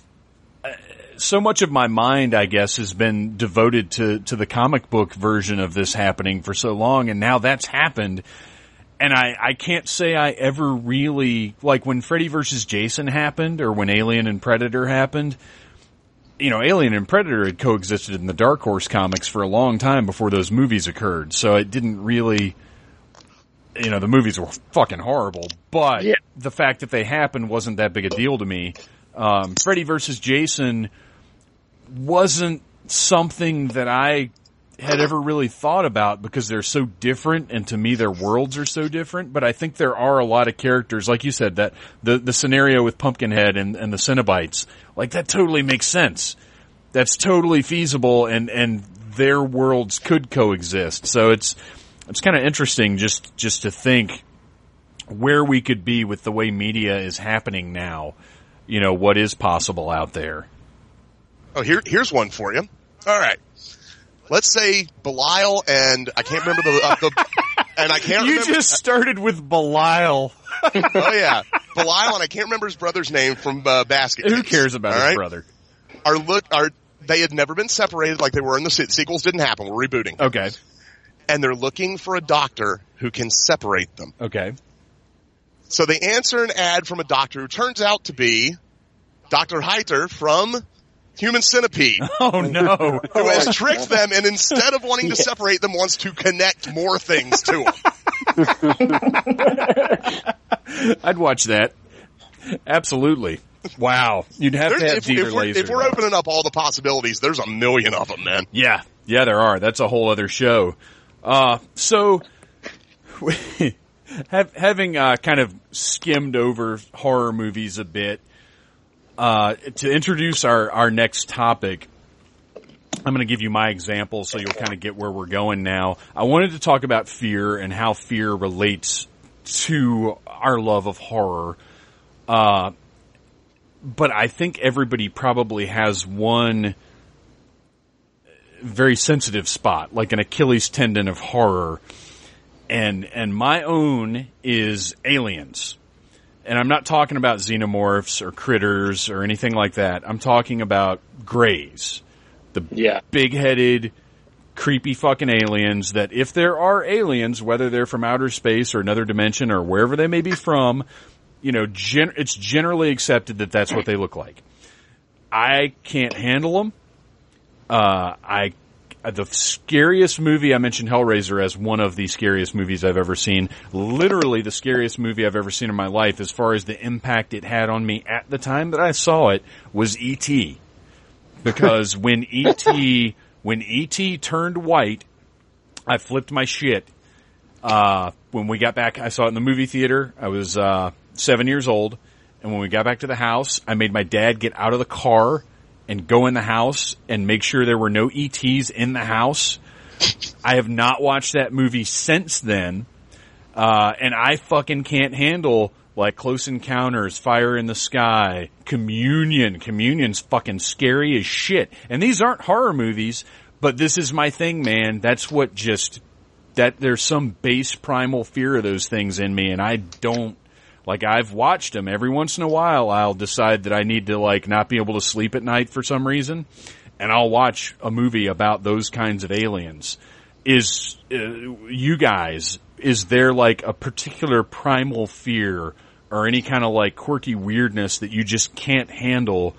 uh, so much of my mind, I guess, has been devoted to to the comic book version of this happening for so long, and now that's happened. And I, I can't say I ever really like when Freddy versus Jason happened or when Alien and Predator happened. You know, Alien and Predator had coexisted in the Dark Horse comics for a long time before those movies occurred, so it didn't really you know, the movies were fucking horrible, but Yeah. the fact that they happened wasn't that big a deal to me. Um, Freddy versus Jason wasn't something that I had ever really thought about because they're so different and to me their worlds are so different, but I think there are a lot of characters, like you said, that the, the scenario with Pumpkinhead and, and the Cenobites, like that totally makes sense. That's totally feasible and, and their worlds could coexist. So it's, it's kind of interesting just just to think where we could be with the way media is happening now. You know what is possible out there. Oh, here, here's one for you. All right. Let's say Belial and I can't remember the, uh, the and I can't (laughs) You remember. just started with Belial. oh yeah, Belial and I can't remember his brother's name from uh, Basket. Who cares about All his right? brother? Are look are they had never been separated like they were in the se- sequels didn't happen. We're rebooting, Okay, and they're looking for a doctor who can separate them. okay. So they answer an ad from a doctor who turns out to be Dr. Heiter from Human Centipede, (laughs) Oh no! (laughs) who has tricked them and instead of wanting to separate them wants to connect more things to them. (laughs) I'd watch that. Absolutely. Wow, you'd have to have if, if we're, Laser. if we're opening up all the possibilities, there's a million of them, man. Yeah, yeah, there are. That's a whole other show. Uh, so, have, having uh, kind of skimmed over horror movies a bit, uh, to introduce our, our next topic, I'm going to give you my example so you'll kind of get where we're going now. I wanted to talk about fear and how fear relates to our love of horror. Uh, but I think everybody probably has one very sensitive spot, like an Achilles tendon of horror. And, and my own is aliens. And I'm not talking about xenomorphs or critters or anything like that. I'm talking about grays. The yeah, big headed, creepy fucking aliens that if there are aliens, whether they're from outer space or another dimension or wherever they may be from, you know, gen- it's generally accepted that that's what they look like. I can't handle them. Uh, I, the scariest movie I mentioned Hellraiser as one of the scariest movies I've ever seen. Literally the scariest movie I've ever seen in my life as far as the impact it had on me at the time that I saw it was E.T because when ET (laughs) when ET turned white, I flipped my shit. Uh, when we got back, I saw it in the movie theater. I was uh, seven years old, and when we got back to the house, I made my dad get out of the car and go in the house and make sure there were no ETs in the house. I have not watched that movie since then, uh, and I fucking can't handle like Close Encounters, Fire in the Sky, Communion. Communion's fucking scary as shit. And these aren't horror movies, but this is my thing, man. That's what just, that there's some base primal fear of those things in me and I don't, like I've watched them every once in a while. I'll decide that I need to like not be able to sleep at night for some reason and I'll watch a movie about those kinds of aliens. Is, uh, you guys, is there like a particular primal fear or any kind of like quirky weirdness that you just can't handle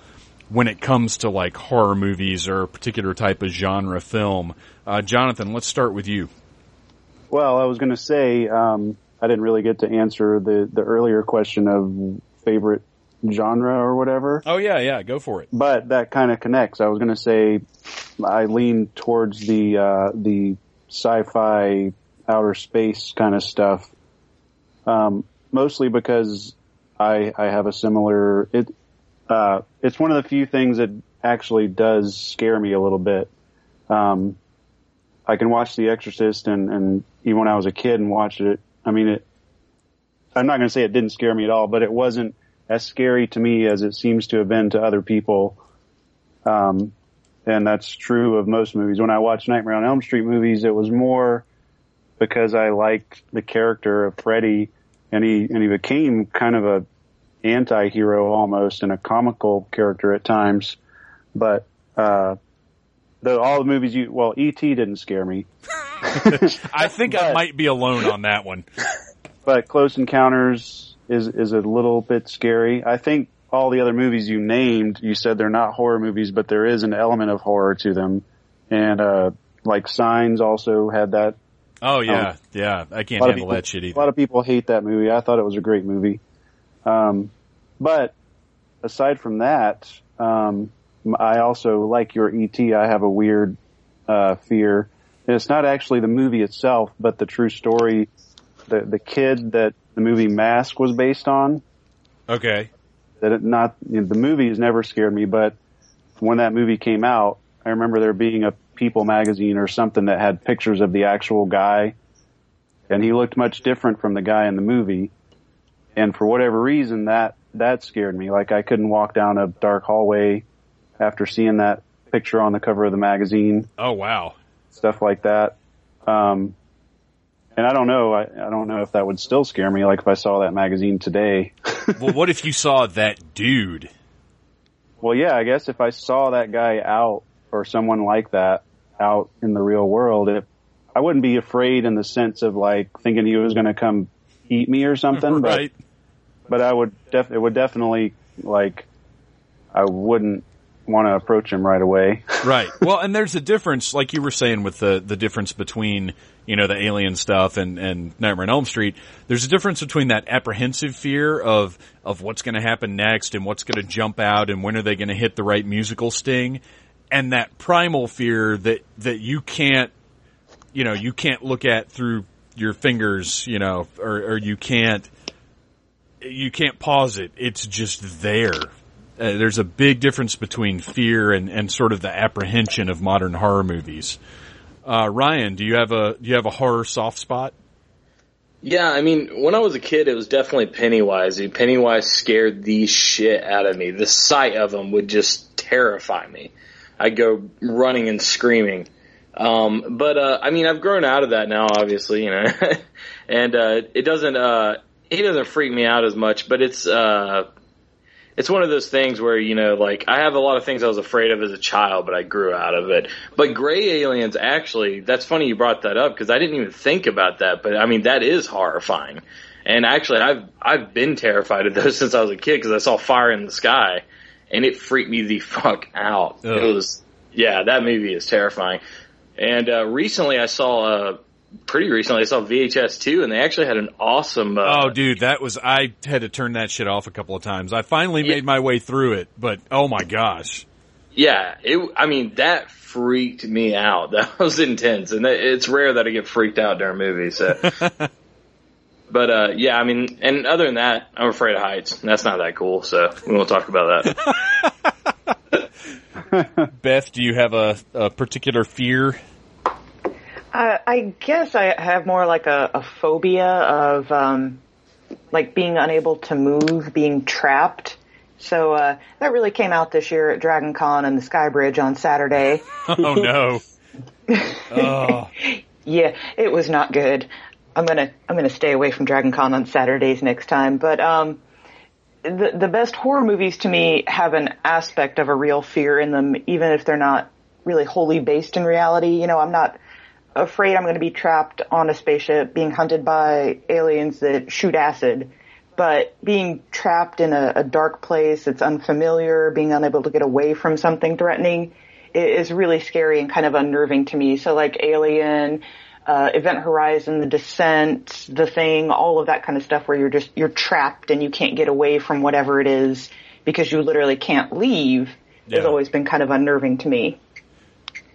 when it comes to like horror movies or a particular type of genre film? Uh, Jonathan, let's start with you. Well, I was going to say um, I didn't really get to answer the the earlier question of favorite genre or whatever, Oh yeah, yeah, go for it. but that kind of connects. I was going to say I lean towards the uh, the sci-fi outer space kind of stuff, um, mostly because I I have a similar it. Uh, it's one of the few things that actually does scare me a little bit. Um, I can watch The Exorcist and, and even when I was a kid and watched it, I mean it, I'm not going to say it didn't scare me at all, but it wasn't as scary to me as it seems to have been to other people. Um, and that's true of most movies. When I watched Nightmare on Elm Street movies, it was more because I liked the character of Freddy, and he and he became kind of a anti-hero almost and a comical character at times. But uh, the all the movies you well, ET didn't scare me. (laughs) I think I might be alone on that one. but Close Encounters is is a little bit scary. I think all the other movies you named, you said they're not horror movies, but there is an element of horror to them. And uh like Signs also had that. Oh yeah, yeah. I can't A lot of handle people- that shit either. A lot of people hate that movie. I thought it was a great movie. Um, but aside from that, um, I also like your ET. I have a weird uh, fear. And it's not actually the movie itself, but the true story. The the kid that the movie Mask was based on. Okay. That it not you know, the movie has never scared me, but when that movie came out, I remember there being a People magazine or something that had pictures of the actual guy, and he looked much different from the guy in the movie. And for whatever reason, that that scared me. Like I couldn't walk down a dark hallway after seeing that picture on the cover of the magazine, Oh wow. stuff like that. Um, and I don't know. I, I don't know if that would still scare me. Like if I saw that magazine today. (laughs) well, what if you saw that dude? Well, yeah, I guess if I saw that guy out or someone like that out in the real world, it, I wouldn't be afraid in the sense of like thinking he was going to come eat me or something. right. But, but I would def, it would definitely like, I wouldn't want to approach him right away. (laughs) Right. Well, and there's a difference, like you were saying, with the the difference between you know the alien stuff and and Nightmare on Elm Street. There's a difference between that apprehensive fear of of what's going to happen next and what's going to jump out and when are they going to hit the right musical sting, and that primal fear that that you can't, you know, you can't look at through your fingers, you know, or or you can't you can't pause it. It's just there. Uh, there's a big difference between fear and, and sort of the apprehension of modern horror movies. Uh, Ryan, do you have a do you have a horror soft spot? Yeah, I mean, when I was a kid, it was definitely Pennywise. Pennywise scared the shit out of me. The sight of him would just terrify me. I'd go running and screaming. Um, but uh, I mean, I've grown out of that now, obviously, you know, (laughs) and uh, it doesn't. Uh, he doesn't freak me out as much, but it's uh, it's one of those things where you know, like I have a lot of things I was afraid of as a child, but I grew out of it. But gray aliens, actually, that's funny you brought that up because I didn't even think about that. But I mean, that is horrifying. And actually, I've I've been terrified of those (laughs) since I was a kid because I saw fire in the sky, and it freaked me the fuck out. Ugh. It was yeah, that movie is terrifying. And uh, recently, I saw uh, pretty recently I saw VHS two, and they actually had an awesome. Uh, Oh, dude, that was I had to turn that shit off a couple of times. I finally Yeah. made my way through it, but oh my gosh. Yeah, it. I mean, that freaked me out. (laughs) That was intense, and it's rare that I get freaked out during movies. So. (laughs) but uh, yeah, I mean, and other than that, I'm afraid of heights. and That's not that cool, so we won't talk about that. (laughs) Beth, do you have a, a particular fear? Uh, I guess I have more like a, a phobia of um, like being unable to move, being trapped. So uh, that really came out this year at Dragon Con and the Sky Bridge on Saturday. (laughs) Oh no. oh, (laughs) Yeah, it was not good. I'm gonna I'm gonna stay away from Dragon Con on Saturdays next time. But um, the the best horror movies to me have an aspect of a real fear in them, even if they're not really wholly based in reality. You know, I'm not afraid I'm going to be trapped on a spaceship being hunted by aliens that shoot acid. But being trapped in a, a dark place that's unfamiliar, being unable to get away from something threatening, is really scary and kind of unnerving to me. So like Alien, uh, Event Horizon, The Descent, The Thing, all of that kind of stuff where you're just, you're trapped and you can't get away from whatever it is because you literally can't leave has always been kind of unnerving to me.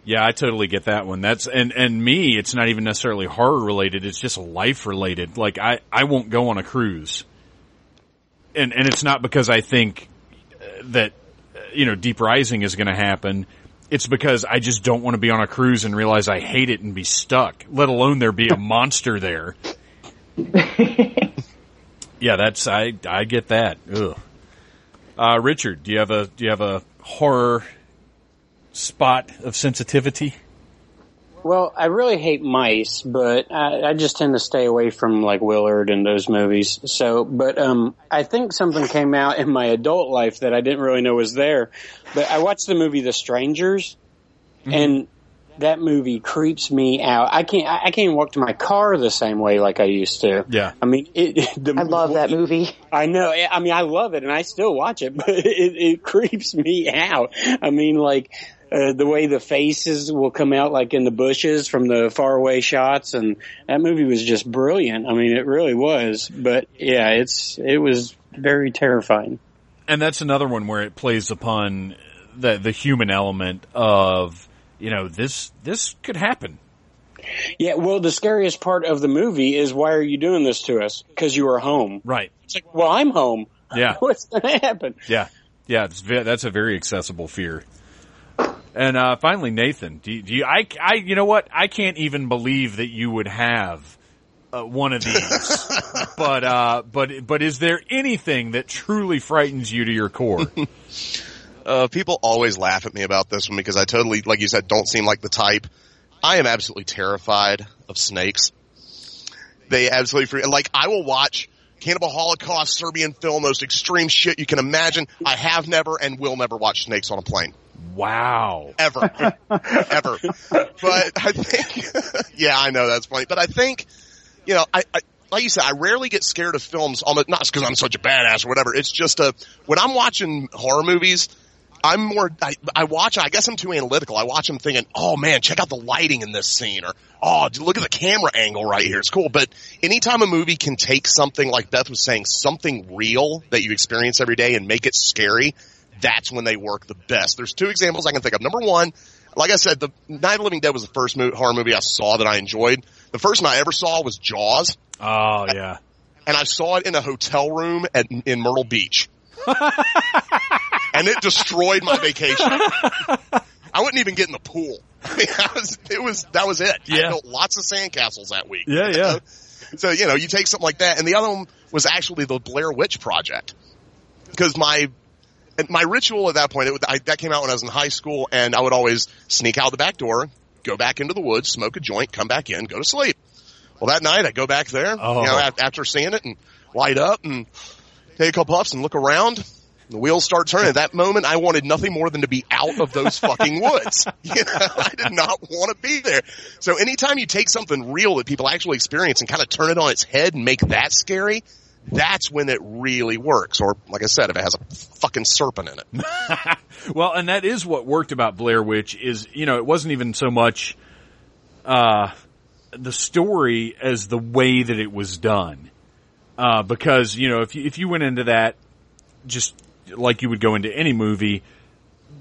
Yeah, I totally get that one. That's and and me, it's not even necessarily horror related. It's just life related. Like I I won't go on a cruise, and and it's not because I think uh, that uh, you know Deep Rising is going to happen. It's because I just don't want to be on a cruise and realize I hate it and be stuck. Let alone there be a (laughs) monster there. (laughs) yeah, that's I I get that. Ugh. Uh, Richard, do you have a do you have a horror spot of sensitivity? Well, I really hate mice, but I, I just tend to stay away from like Willard and those movies. So, but um, I think something came out in my adult life that I didn't really know was there. But I watched the movie The Strangers, and that movie creeps me out. I can't. I I can't even walk to my car the same way like I used to. Yeah. I mean, it, (laughs) the, I love that movie. I know. I mean, I love it, and I still watch it, (laughs) but it, it creeps me out. I mean, like uh, the way the faces will come out, like in the bushes from the faraway shots, and that movie was just brilliant. I mean, it really was. But yeah, it's it was very terrifying. and that's another one where it plays upon the the human element of you know this this could happen. Yeah. Well, the scariest part of the movie is why are you doing this to us? Because you are home. Right. It's like, well, I'm home. Yeah. (laughs) What's going to happen? Yeah. Yeah. That's a very accessible fear. And uh, finally, Nathan, do you, do you? I, I, you know what? I can't even believe that you would have uh, one of these. (laughs) but, uh, but, but is there anything that truly frightens you to your core? (laughs) Uh, people always laugh at me about this one because I totally, like you said, don't seem like the type. I am absolutely terrified of snakes. They absolutely free. Like I will watch Cannibal Holocaust, Serbian film, most extreme shit you can imagine. I have never and will never watch snakes on a plane. Wow. Ever. (laughs) Ever. But I think, (laughs) yeah, I know that's funny, but I think, you know, I, I like you said, I rarely get scared of films, almost, not because I'm such a badass or whatever. It's just a, when I'm watching horror movies, I'm more, I, I watch, I guess I'm too analytical. I watch them thinking, oh man, check out the lighting in this scene or, oh, look at the camera angle right here. It's cool. But anytime a movie can take something, like Beth was saying, something real that you experience every day and make it scary, that's when they work the best. There's two examples I can think of. Number one, like I said, the Night of the Living Dead was the first horror movie I saw that I enjoyed. The first one I ever saw was Jaws, Oh yeah. and I saw it in a hotel room at, in Myrtle Beach. (laughs) and it destroyed my vacation. I wouldn't even get in the pool. (laughs) I mean, I was, it was, that was it. Yeah. I built lots of sandcastles that week. Yeah, yeah. (laughs) So, you know, you take something like that, and the other one was actually the Blair Witch Project. Because my, and my ritual at that point, it, I, that came out when I was in high school, and I would always sneak out the back door, go back into the woods, smoke a joint, come back in, go to sleep. Well, that night I go back there, Oh. you know, after seeing it and light up and take a couple puffs and look around. The wheels start turning. At that moment, I wanted nothing more than to be out of those (laughs) fucking woods. (laughs) You know, I did not want to be there. So anytime you take something real that people actually experience and kind of turn it on its head and make that scary, that's when it really works. Or, like I said, if it has a fucking serpent in it. (laughs) Well, and that is what worked about Blair Witch is, you know, it wasn't even so much, uh, the story as the way that it was done. Uh, because, you know, if you, if you went into that just like you would go into any movie,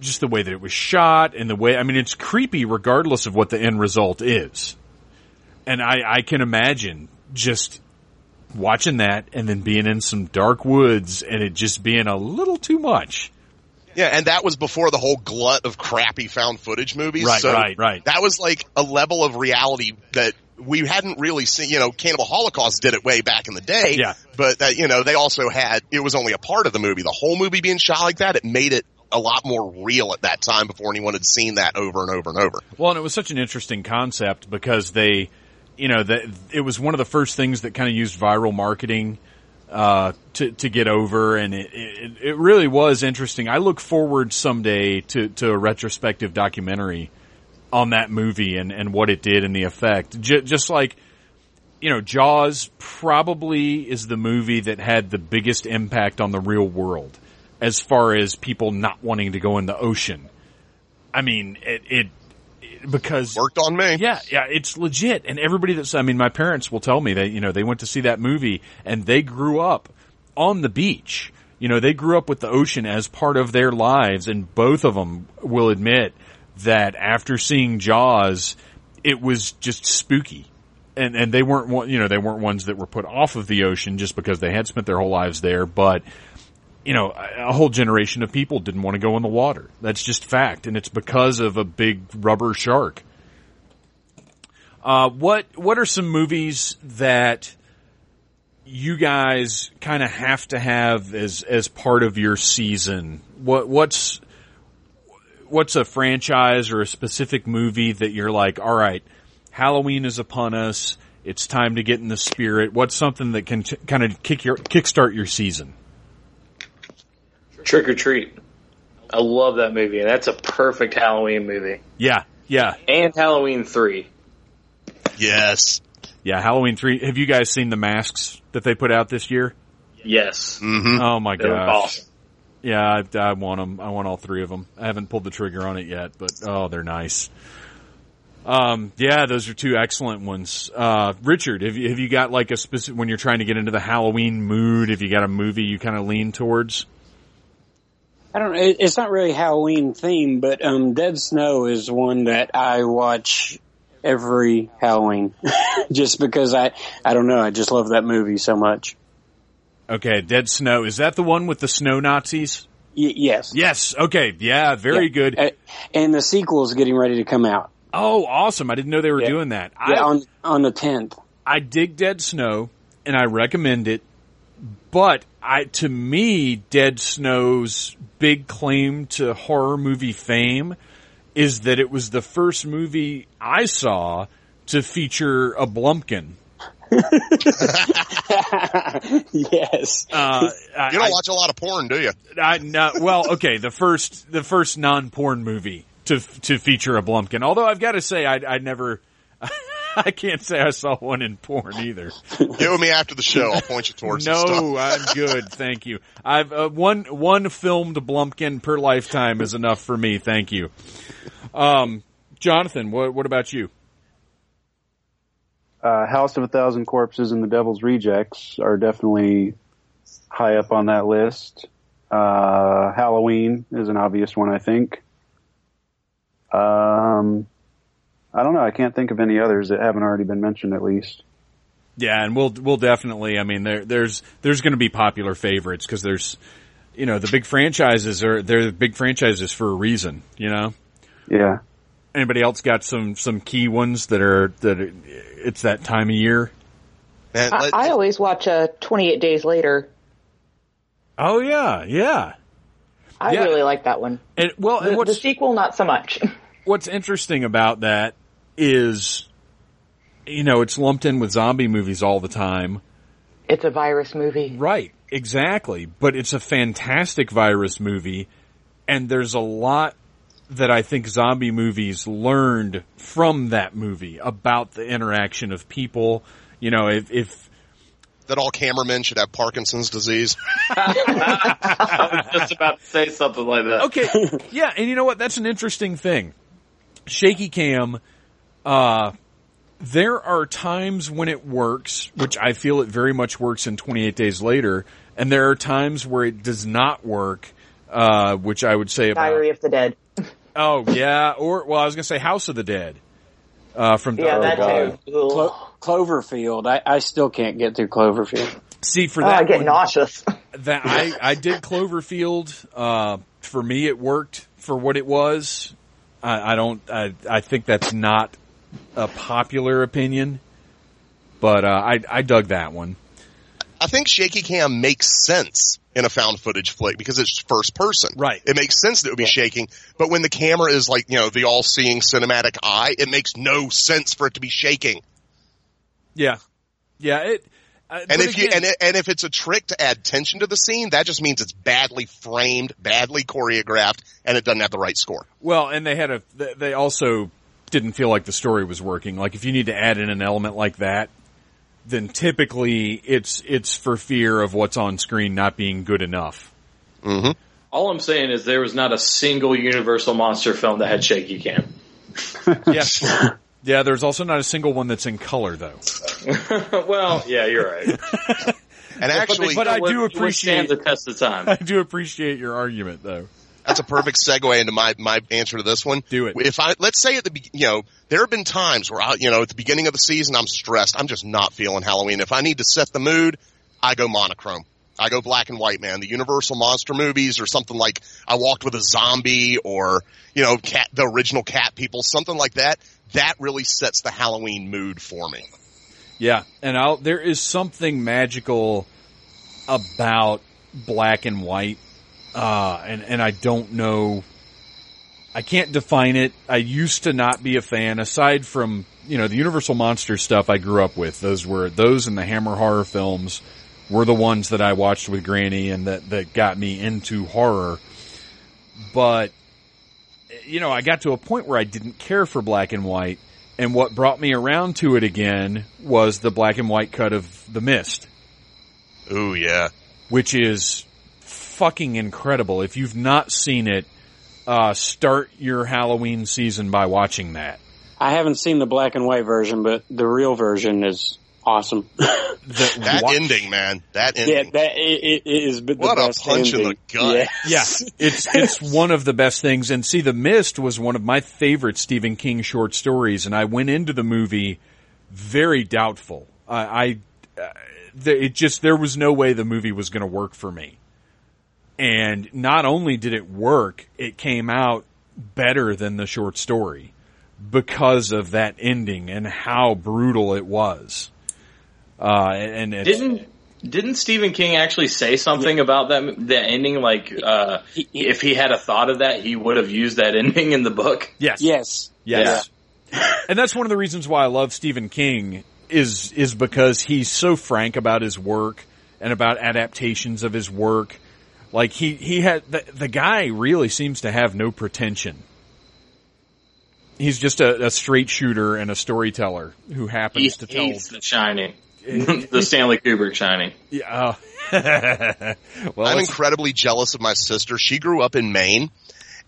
just the way that it was shot and the way, I mean, it's creepy regardless of what the end result is. And I, I can imagine just watching that and then being in some dark woods and it just being a little too much. Yeah, and that was before the whole glut of crappy found footage movies. Right, so right, right. That was like a level of reality that we hadn't really seen. You know, Cannibal Holocaust did it way back in the day. Yeah. But that, you know, they also had, it was only a part of the movie. The whole movie being shot like that, it made it a lot more real at that time before anyone had seen that over and over and over. Well, and it was such an interesting concept because they, you know, that it was one of the first things that kind of used viral marketing uh, to to get over, and it, it it really was interesting. I look forward someday to to a retrospective documentary on that movie and and what it did and the effect. J- just like you know, Jaws probably is the movie that had the biggest impact on the real world as far as people not wanting to go in the ocean. I mean, it, it, it because Worked on me. yeah, yeah, it's legit. And everybody that's, I mean, my parents will tell me that, you know, they went to see that movie and they grew up on the beach. You know, they grew up with the ocean as part of their lives and both of them will admit that after seeing Jaws, it was just spooky. And, and they weren't, one- you know, they weren't ones that were put off of the ocean just because they had spent their whole lives there, but you know, a whole generation of people didn't want to go in the water. That's just fact, and it's because of a big rubber shark. Uh, what what are some movies that you guys kind of have to have as as part of your season? What what's what's a franchise or a specific movie that you're like, all right, Halloween is upon us. It's time to get in the spirit. What's something that can t- kind of kick your kickstart your season? Trick or Treat. I love that movie, and that's a perfect Halloween movie. Yeah, yeah, And Halloween 3. Yes. yeah. Halloween three. Have you guys seen the masks that they put out this year? Yes. hmm Oh my They were gosh. awesome. Yeah, I, I want them. I want all three of them. I haven't pulled the trigger on it yet, but oh, they're nice. Um, yeah, those are two excellent ones. Uh, Richard, have you, have you got like a specific, when you're trying to get into the Halloween mood, have you got a movie you kind of lean towards? I don't know. It's not really Halloween themed, but um, Dead Snow is one that I watch every Halloween, (laughs) just because I I don't know. I just love that movie so much. Okay, Dead Snow. Is that the one with the snow Nazis? Y- yes. Yes. Okay. Yeah, very Yeah. good. Uh, and the sequel is getting ready to come out. Oh, awesome. I didn't know they were Yeah. doing that. Yeah, I, on on the tenth. I dig Dead Snow and I recommend it, but I to me Dead Snow's big claim to horror movie fame is that it was the first movie I saw to feature a Blumpkin. yes. Uh, I, You don't watch a lot of porn, do you? I, no, well, okay, the first the first non porn movie to to feature a Blumpkin. Although I've got to say, I I never. (laughs) (laughs) I can't say I saw one in porn either. (laughs) Get with me after the show. I'll point you towards some (laughs) stuff. No, I'm good. Thank you. I've uh, one one filmed Blumpkin per lifetime is enough for me. Thank you. Um, Jonathan, what what about you? Uh, House of a Thousand Corpses and The Devil's Rejects are definitely high up on that list. Uh, Halloween is an obvious one, I think. Um, I don't know. I can't think of any others that haven't already been mentioned, at least. Yeah, and we'll we'll definitely. I mean, there there's there's going to be popular favorites because there's, you know, the big franchises are they're the big franchises for a reason. You know. Yeah. Anybody else got some some key ones that are that are, it's that time of year? Man, I, I always watch uh, 28 Days Later. Oh yeah, yeah. I Yeah. really like that one. And well, and The, the sequel, not so much. (laughs) what's interesting about that is, you know, it's lumped in with zombie movies all the time. it's a virus movie. Right, exactly. But it's a fantastic virus movie, and there's a lot that I think zombie movies learned from that movie about the interaction of people. You know, if, if that all cameramen should have Parkinson's disease. (laughs) I was just about to say something like that. okay, yeah, and you know what? That's an interesting thing. Shaky cam, uh, there are times when it works, which I feel it very much works in 28 Days Later, and there are times where it does not work, uh, which I would say about. Diary of the Dead. Oh yeah, or well, I was gonna say House of the Dead, uh, from Yeah, that God. too. Clo- Cloverfield. I, I still can't get through Cloverfield. See for Oh, I get one, nauseous. (laughs) that I I did Cloverfield. Uh, for me, it worked for what it was. I, I don't. I I think that's not a popular opinion, but uh, I I dug that one. I think shaky cam makes sense in a found footage flick because it's first person. Right. It makes sense that it would be shaking, but when the camera is like, you know, the all seeing cinematic eye, it makes no sense for it to be shaking. Yeah, yeah. It. Uh, And if you and it- and if it's a trick to add tension to the scene, that just means it's badly framed, badly choreographed, and it doesn't have the right score. Well, and they had a. They also didn't feel like the story was working. Like if you need to add in an element like that, then typically it's it's for fear of what's on screen not being good enough. Mm-hmm. All I'm saying is there was not a single Universal monster film that had shaky cam. (laughs) Yes. yeah. There's also not a single one that's in color though. (laughs) well, yeah, you're right. And actually, but I do it would stand appreciate- the test of time. (laughs) I do appreciate your argument though. That's a perfect segue into my my answer to this one. Do it. If I let's say at the be- you know there have been times where I you know at the beginning of the season I'm stressed. I'm just not feeling Halloween. If I need to set the mood, I go monochrome. I go black and white, man. The Universal monster movies or something like I walked with a zombie or you know cat the original cat people, something like that. That really sets the Halloween mood for me. Yeah, and I'll, there is something magical about black and white, uh, and and I don't know. I can't define it. I used to not be a fan, aside from you know the Universal Monster stuff I grew up with. Those were those and the Hammer horror films were the ones that I watched with Granny and that that got me into horror. But you know, I got to a point where I didn't care for black and white and what brought me around to it again was the black and white cut of The Mist, Ooh, yeah. which is fucking incredible. If you've not seen it, uh, start your Halloween season by watching that. I haven't seen the black and white version, but the real version is awesome. (laughs) The- That wa- ending, man. That yeah, ending. that it, it is the What a best punch in the gut. Yeah. (laughs) yeah, it's it's one of the best things. And see, The Mist was one of my favorite Stephen King short stories, and I went into the movie very doubtful. I, I uh, it just there was no way the movie was going to work for me. And not only did it work, it came out better than the short story because of that ending and how brutal it was. Uh, and it's, Didn't didn't Stephen King actually say something about that that ending? Like, uh, if he had a thought of that, he would have used that ending in the book. yes, Yes. Yes. (laughs) and that's one of the reasons why I love Stephen King is is because he's so frank about his work and about adaptations of his work. Like he he had the, the guy really seems to have no pretension. He's just a, a straight shooter and a storyteller who happens He to tell. hates The Shining, (laughs) (laughs) the Stanley Kubrick Shining. Yeah. uh, (laughs) well, I'm incredibly jealous of my sister. She grew up in Maine.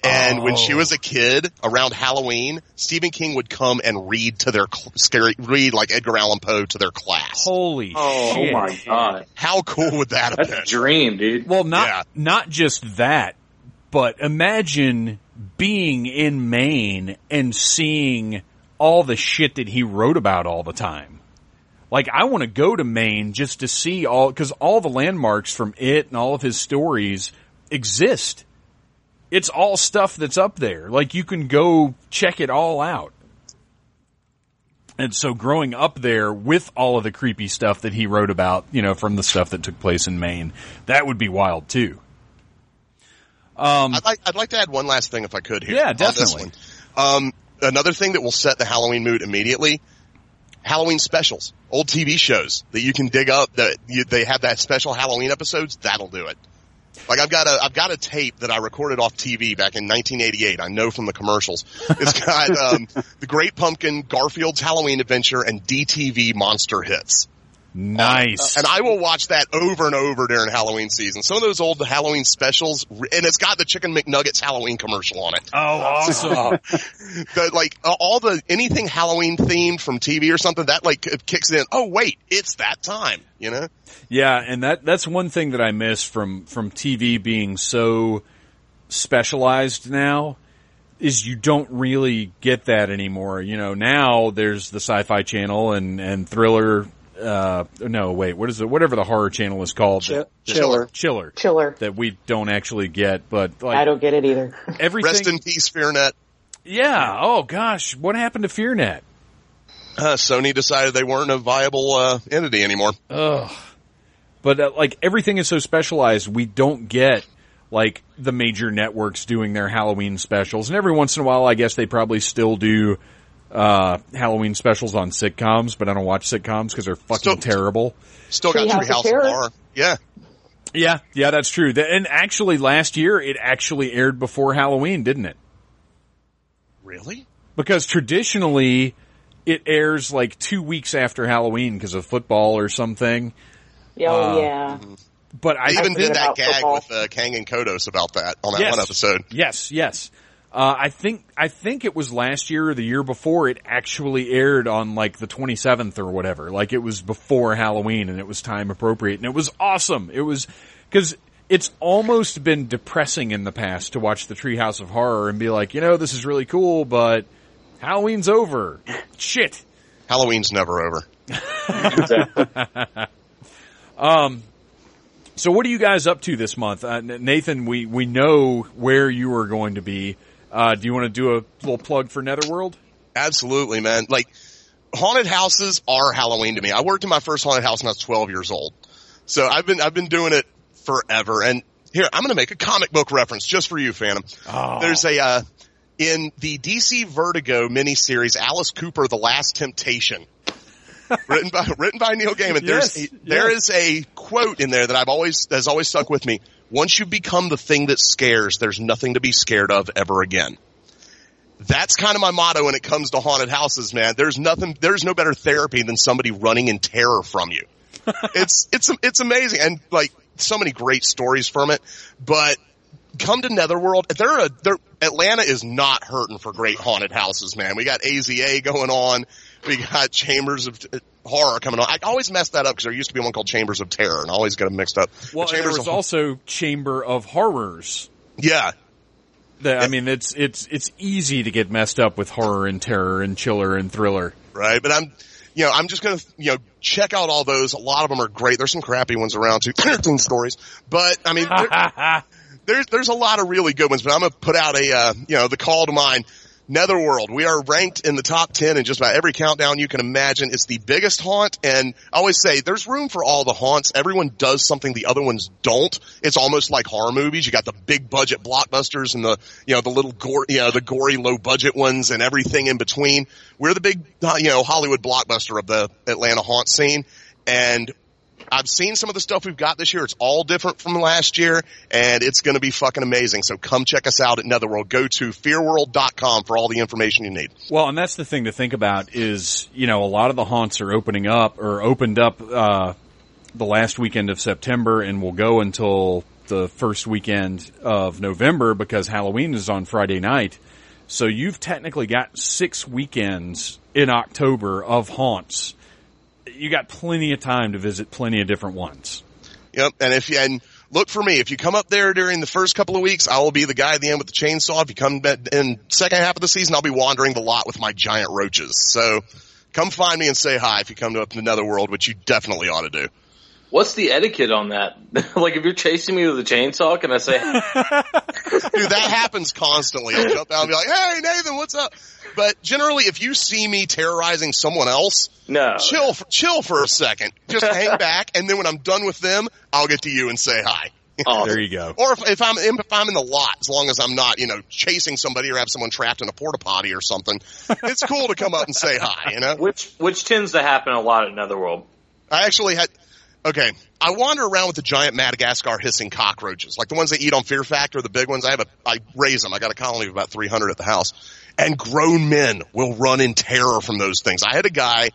And when she Oh. was a kid, around Halloween, Stephen King would come and read to their cl- scary, read like Edgar Allan Poe to their class. holy Oh, oh shit. my god, How cool would that have that's been? a dream, dude. Well, not Yeah. not just that, but imagine being in Maine and seeing all the shit that he wrote about all the time. Like, I want to go to Maine just to see all, cause all the landmarks from it and all of his stories exist. It's all stuff that's up there. Like, you can go check it all out. And so growing up there with all of the creepy stuff that he wrote about, you know, from the stuff that took place in Maine, that would be wild too. Um, I'd like, I'd like to add one last thing if I could here. Yeah, definitely. Um, another thing that will set the Halloween mood immediately, Halloween specials, old TV shows that you can dig up that you, they have that special Halloween episodes. That'll do it. Like I've got a, I've got a tape that I recorded off TV back in 1988. I know from the commercials. It's got, um, (laughs) the Great Pumpkin, Garfield's Halloween Adventure, and DTV Monster Hits. Nice. And I will watch that over and over during Halloween season. Some of those old Halloween specials, and it's got the Chicken McNuggets Halloween commercial on it. oh, awesome. (laughs) The, like uh, all the anything Halloween themed from TV or something that like kicks in. Oh wait, it's that time. You know? yeah, and that that's one thing that I miss from from TV being so specialized now is you don't really get that anymore. You know, now there's the Sci-Fi Channel and and Thriller. Uh, no, wait, what is it? Whatever the horror channel is called, Chill- that- Chiller. Chiller, Chiller. that we don't actually get, but like I don't get it either. everything. Rest in peace, FearNet. yeah. Oh gosh, what happened to FearNet? Uh, Sony decided they weren't a viable uh, entity anymore. Ugh. But uh, like everything is so specialized, we don't get like the major networks doing their Halloween specials. And every once in a while, I guess they probably still do uh, Halloween specials on sitcoms, but I don't watch sitcoms because they're fucking Still- terrible. Still got Treehouse of Treehouse of Terror. Horror. Yeah. Yeah, yeah, that's true. And actually, last year it actually aired before Halloween, didn't it? Really? Because traditionally, it airs like two weeks after Halloween because of football or something. Oh Uh, yeah. But I They even forget did that gag football. with uh, Kang and Kodos about that on that Yes. one episode. Yes, yes. Uh, I think I think it was last year or the year before it actually aired on like the 27th or whatever. Like it was before Halloween and it was time appropriate and it was awesome. It was because it's almost been depressing in the past to watch the Treehouse of Horror and be like, you know, this is really cool, but Halloween's over. Shit. Halloween's never over. (laughs) Um so what are you guys up to this month? Uh, Nathan, we, we know where you are going to be. Uh, do you want to do a little plug for Netherworld? Absolutely, man. Like, haunted houses are Halloween to me. I worked in my first haunted house when I was 12 years old. So I've been, I've been doing it forever. And here, I'm going to make a comic book reference just for you, Phantom. Oh. There's a, uh, in the DC Vertigo miniseries, Alice Cooper, The Last Temptation, (laughs) written by, written by Neil Gaiman. There's, Yes, a, yes. is a quote in there that I've always, that has always stuck with me. Once you become the thing that scares, there's nothing to be scared of ever again that's kind of my motto when it comes to haunted houses, man. There's nothing, there's no better therapy than somebody running in terror from you. (laughs) it's, it's, it's amazing. And like so many great stories from it, but come to Netherworld. They're a, they're, Atlanta is not hurting for great haunted houses, man. We got AZA going on. We got Chambers of Horror coming on. I always mess that up because there used to be one called Chambers of Terror and I always get them mixed up. Well, and there Chambers was of- also Chamber of Horrors. yeah, That, I mean, it's it's it's easy to get messed up with horror and terror and chiller and thriller. right? But I'm, you know, I'm just gonna, you know, check out all those. A lot of them are great. There's some crappy ones around too. (clears throat) Entertaining stories, but I mean, there, (laughs) there's there's a lot of really good ones. But I'm gonna put out a, uh, you know, the call to mind. Netherworld. We are ranked in the top 10 in just about every countdown you can imagine. It's the biggest haunt and I always say there's room for all the haunts. Everyone does something the other ones don't. It's almost like horror movies. You got the big budget blockbusters and the, you know, the little gore, you know, the gory low budget ones and everything in between. We're the big, you know, Hollywood blockbuster of the Atlanta haunt scene. And I've seen some of the stuff we've got this year. It's all different from last year and it's going to be fucking amazing. So come check us out at Netherworld. Go to fearworld.com for all the information you need. Well, and that's the thing to think about is, you know, a lot of the haunts are opening up or opened up, uh, the last weekend of September and will go until the first weekend of November because Halloween is on Friday night. So you've technically got six weekends in October of haunts. You got plenty of time to visit plenty of different ones. Yep. And if you, and look for me, if you come up there during the first couple of weeks, I will be the guy at the end with the chainsaw. If you come in second half of the season, I'll be wandering the lot with my giant roaches. So come find me and say hi if you come to up to Netherworld, which you definitely ought to do. What's the etiquette on that? (laughs) like, if you're chasing me with a chainsaw, can I say, (laughs) Dude, that happens constantly. I'll jump out and be like, hey, Nathan, what's up? But generally, if you see me terrorizing someone else, no? chill, for, chill for a second. Just (laughs) hang back. And then when I'm done with them, I'll get to you and say hi. Awesome. There you go. Or if, if I'm in, if I'm in the lot, as long as I'm not, you know, chasing somebody or have someone trapped in a porta potty or something, it's cool to come up and say hi. You know, Which which tends to happen a lot at Netherworld. I actually had. Okay, I wander around with the giant Madagascar hissing cockroaches, like the ones they eat on Fear Factor, the big ones. I have a, I raise them. I got a colony of about 300 at the house, and grown men will run in terror from those things. I had a guy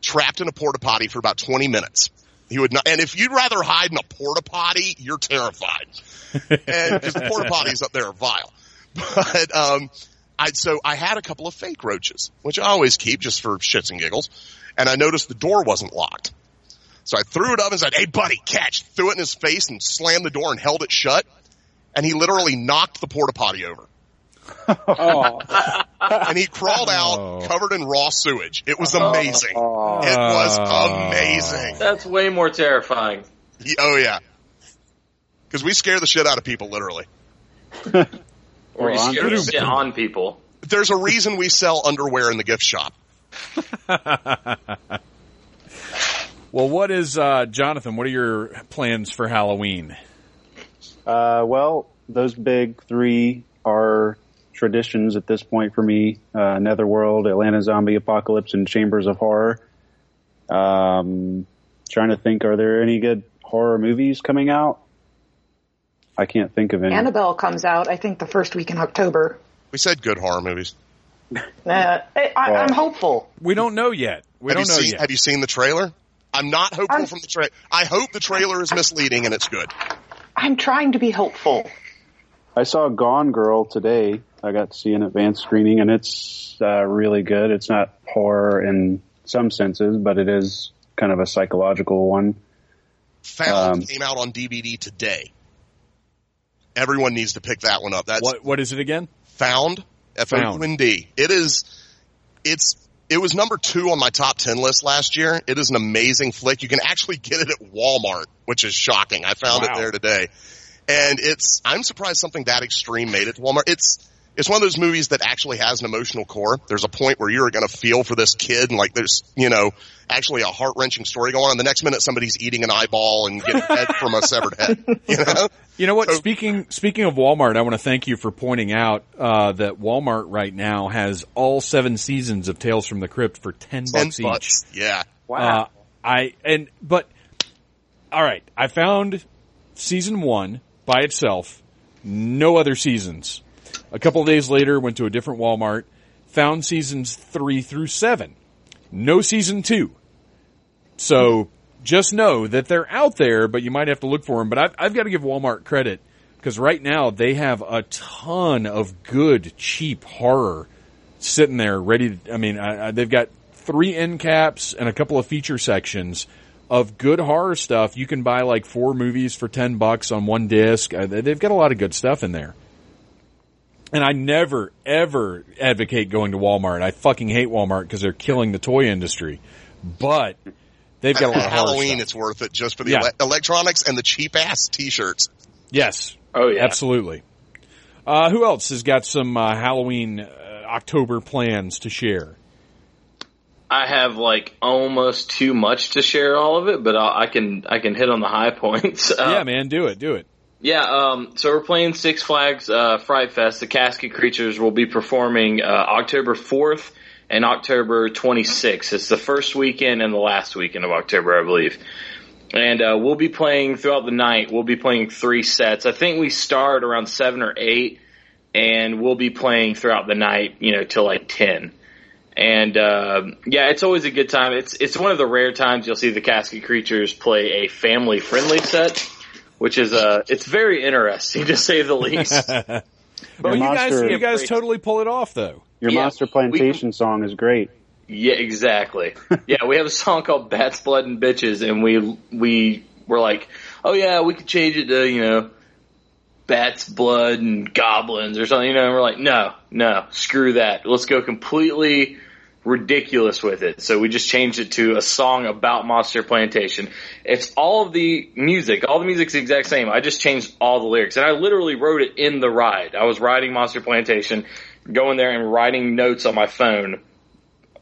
trapped in a porta potty for about 20 minutes. He would not, and if you'd rather hide in a porta potty, you're terrified. (laughs) And because the porta potties up there are vile. But, um, I, so I had a couple of fake roaches, which I always keep just for shits and giggles. And I noticed the door wasn't locked. So I threw it up and said, Hey buddy, catch, threw it in his face and slammed the door and held it shut. And he literally knocked the porta potty over. Oh, And he crawled out Oh. covered in raw sewage. It was amazing. oh. It was amazing. That's way more terrifying. He- Oh yeah. Cause we scare the shit out of people literally. Or you scare the shit on people. There's a reason we sell underwear in the gift shop. (laughs) Well, what is, uh, Jonathan, what are your plans for Halloween? Uh, well, those big three are traditions at this point for me: uh, Netherworld, Atlanta Zombie Apocalypse, and Chambers of Horror. Um, trying to think, are there any good horror movies coming out? I can't think of any. Annabelle comes out, I think, the first week in October. We said good horror movies. Uh, I, I, I'm hopeful. We don't know yet. We have don't you know seen, yet. Have you seen the trailer? I'm not hopeful I'm- from the trailer. I hope the trailer is misleading and it's good. I'm trying to be hopeful. I saw Gone Girl today. I got to see an advanced screening, and it's uh, really good. It's not horror in some senses, but it is kind of a psychological one. Found Um, came out on DVD today. Everyone needs to pick that one up. That's What, what is it again? Found. F O U N D. It is. It's. It was number two on my top ten list last year. It is an amazing flick. You can actually get it at Walmart, which is shocking. I found Wow. it there today, and it's. I'm surprised something that extreme made it to Walmart. It's. It's one of those movies that actually has an emotional core. There's a point where you're going to feel for this kid and like there's, you know, actually a heart wrenching story going on. And the next minute somebody's eating an eyeball and getting (laughs) head from a severed head, you know? You know what? So- speaking speaking of Walmart, I want to thank you for pointing out uh, that Walmart right now has all seven seasons of Tales from the Crypt for ten bucks each. bucks. Yeah. Uh, I and but all right, I found season one by itself, no other seasons. A couple days later, went to a different Walmart, found seasons three through seven, no season two. So just know that they're out there, but you might have to look for them. But I've, I've got to give Walmart credit because right now they have a ton of good, cheap horror sitting there ready. To, I mean, I, I, they've got three end caps and a couple of feature sections of good horror stuff. You can buy like four movies for 10 bucks on one disc. Uh, they've got a lot of good stuff in there. And I never, ever advocate going to Walmart. I fucking hate Walmart because they're killing the toy industry. But they've got a lot of Halloween, stuff. it's worth it just for the Yeah. ele- electronics and the cheap ass t-shirts. Yes. Oh yeah. Absolutely. Uh, who else has got some uh, Halloween uh, October plans to share? I have like almost too much to share all of it, but I, I can I can hit on the high points. (laughs) Uh, yeah, man, do it, do it. Yeah, um, so we're playing Six Flags uh, Fright Fest. The Casket Creatures will be performing uh, October 4th and October 26th. It's the first weekend and the last weekend of October, I believe. And uh, we'll be playing throughout the night. We'll be playing three sets. I think we start around seven or eight, and we'll be playing throughout the night, you know, till like ten. And um, yeah, it's always a good time. It's it's one of the rare times you'll see the Casket Creatures play a family friendly set, which is uh it's very interesting (laughs) to say the least. (laughs) Well, you guys, you guys totally pull it off, though. Your Yeah, Monster Plantation song is great. Yeah, exactly. (laughs) yeah, we have a song called "Bats, Blood, and Bitches," and we we were like, oh yeah, we could change it to you know, bats, blood, and goblins or something. You know, and we're like, no, no, screw that. Let's go completely ridiculous with it. So we just changed it to a song about Monster Plantation. It's all of the music, all the music's the exact same. I just changed all the lyrics, and I literally wrote it in the ride. I was riding Monster Plantation, going there and writing notes on my phone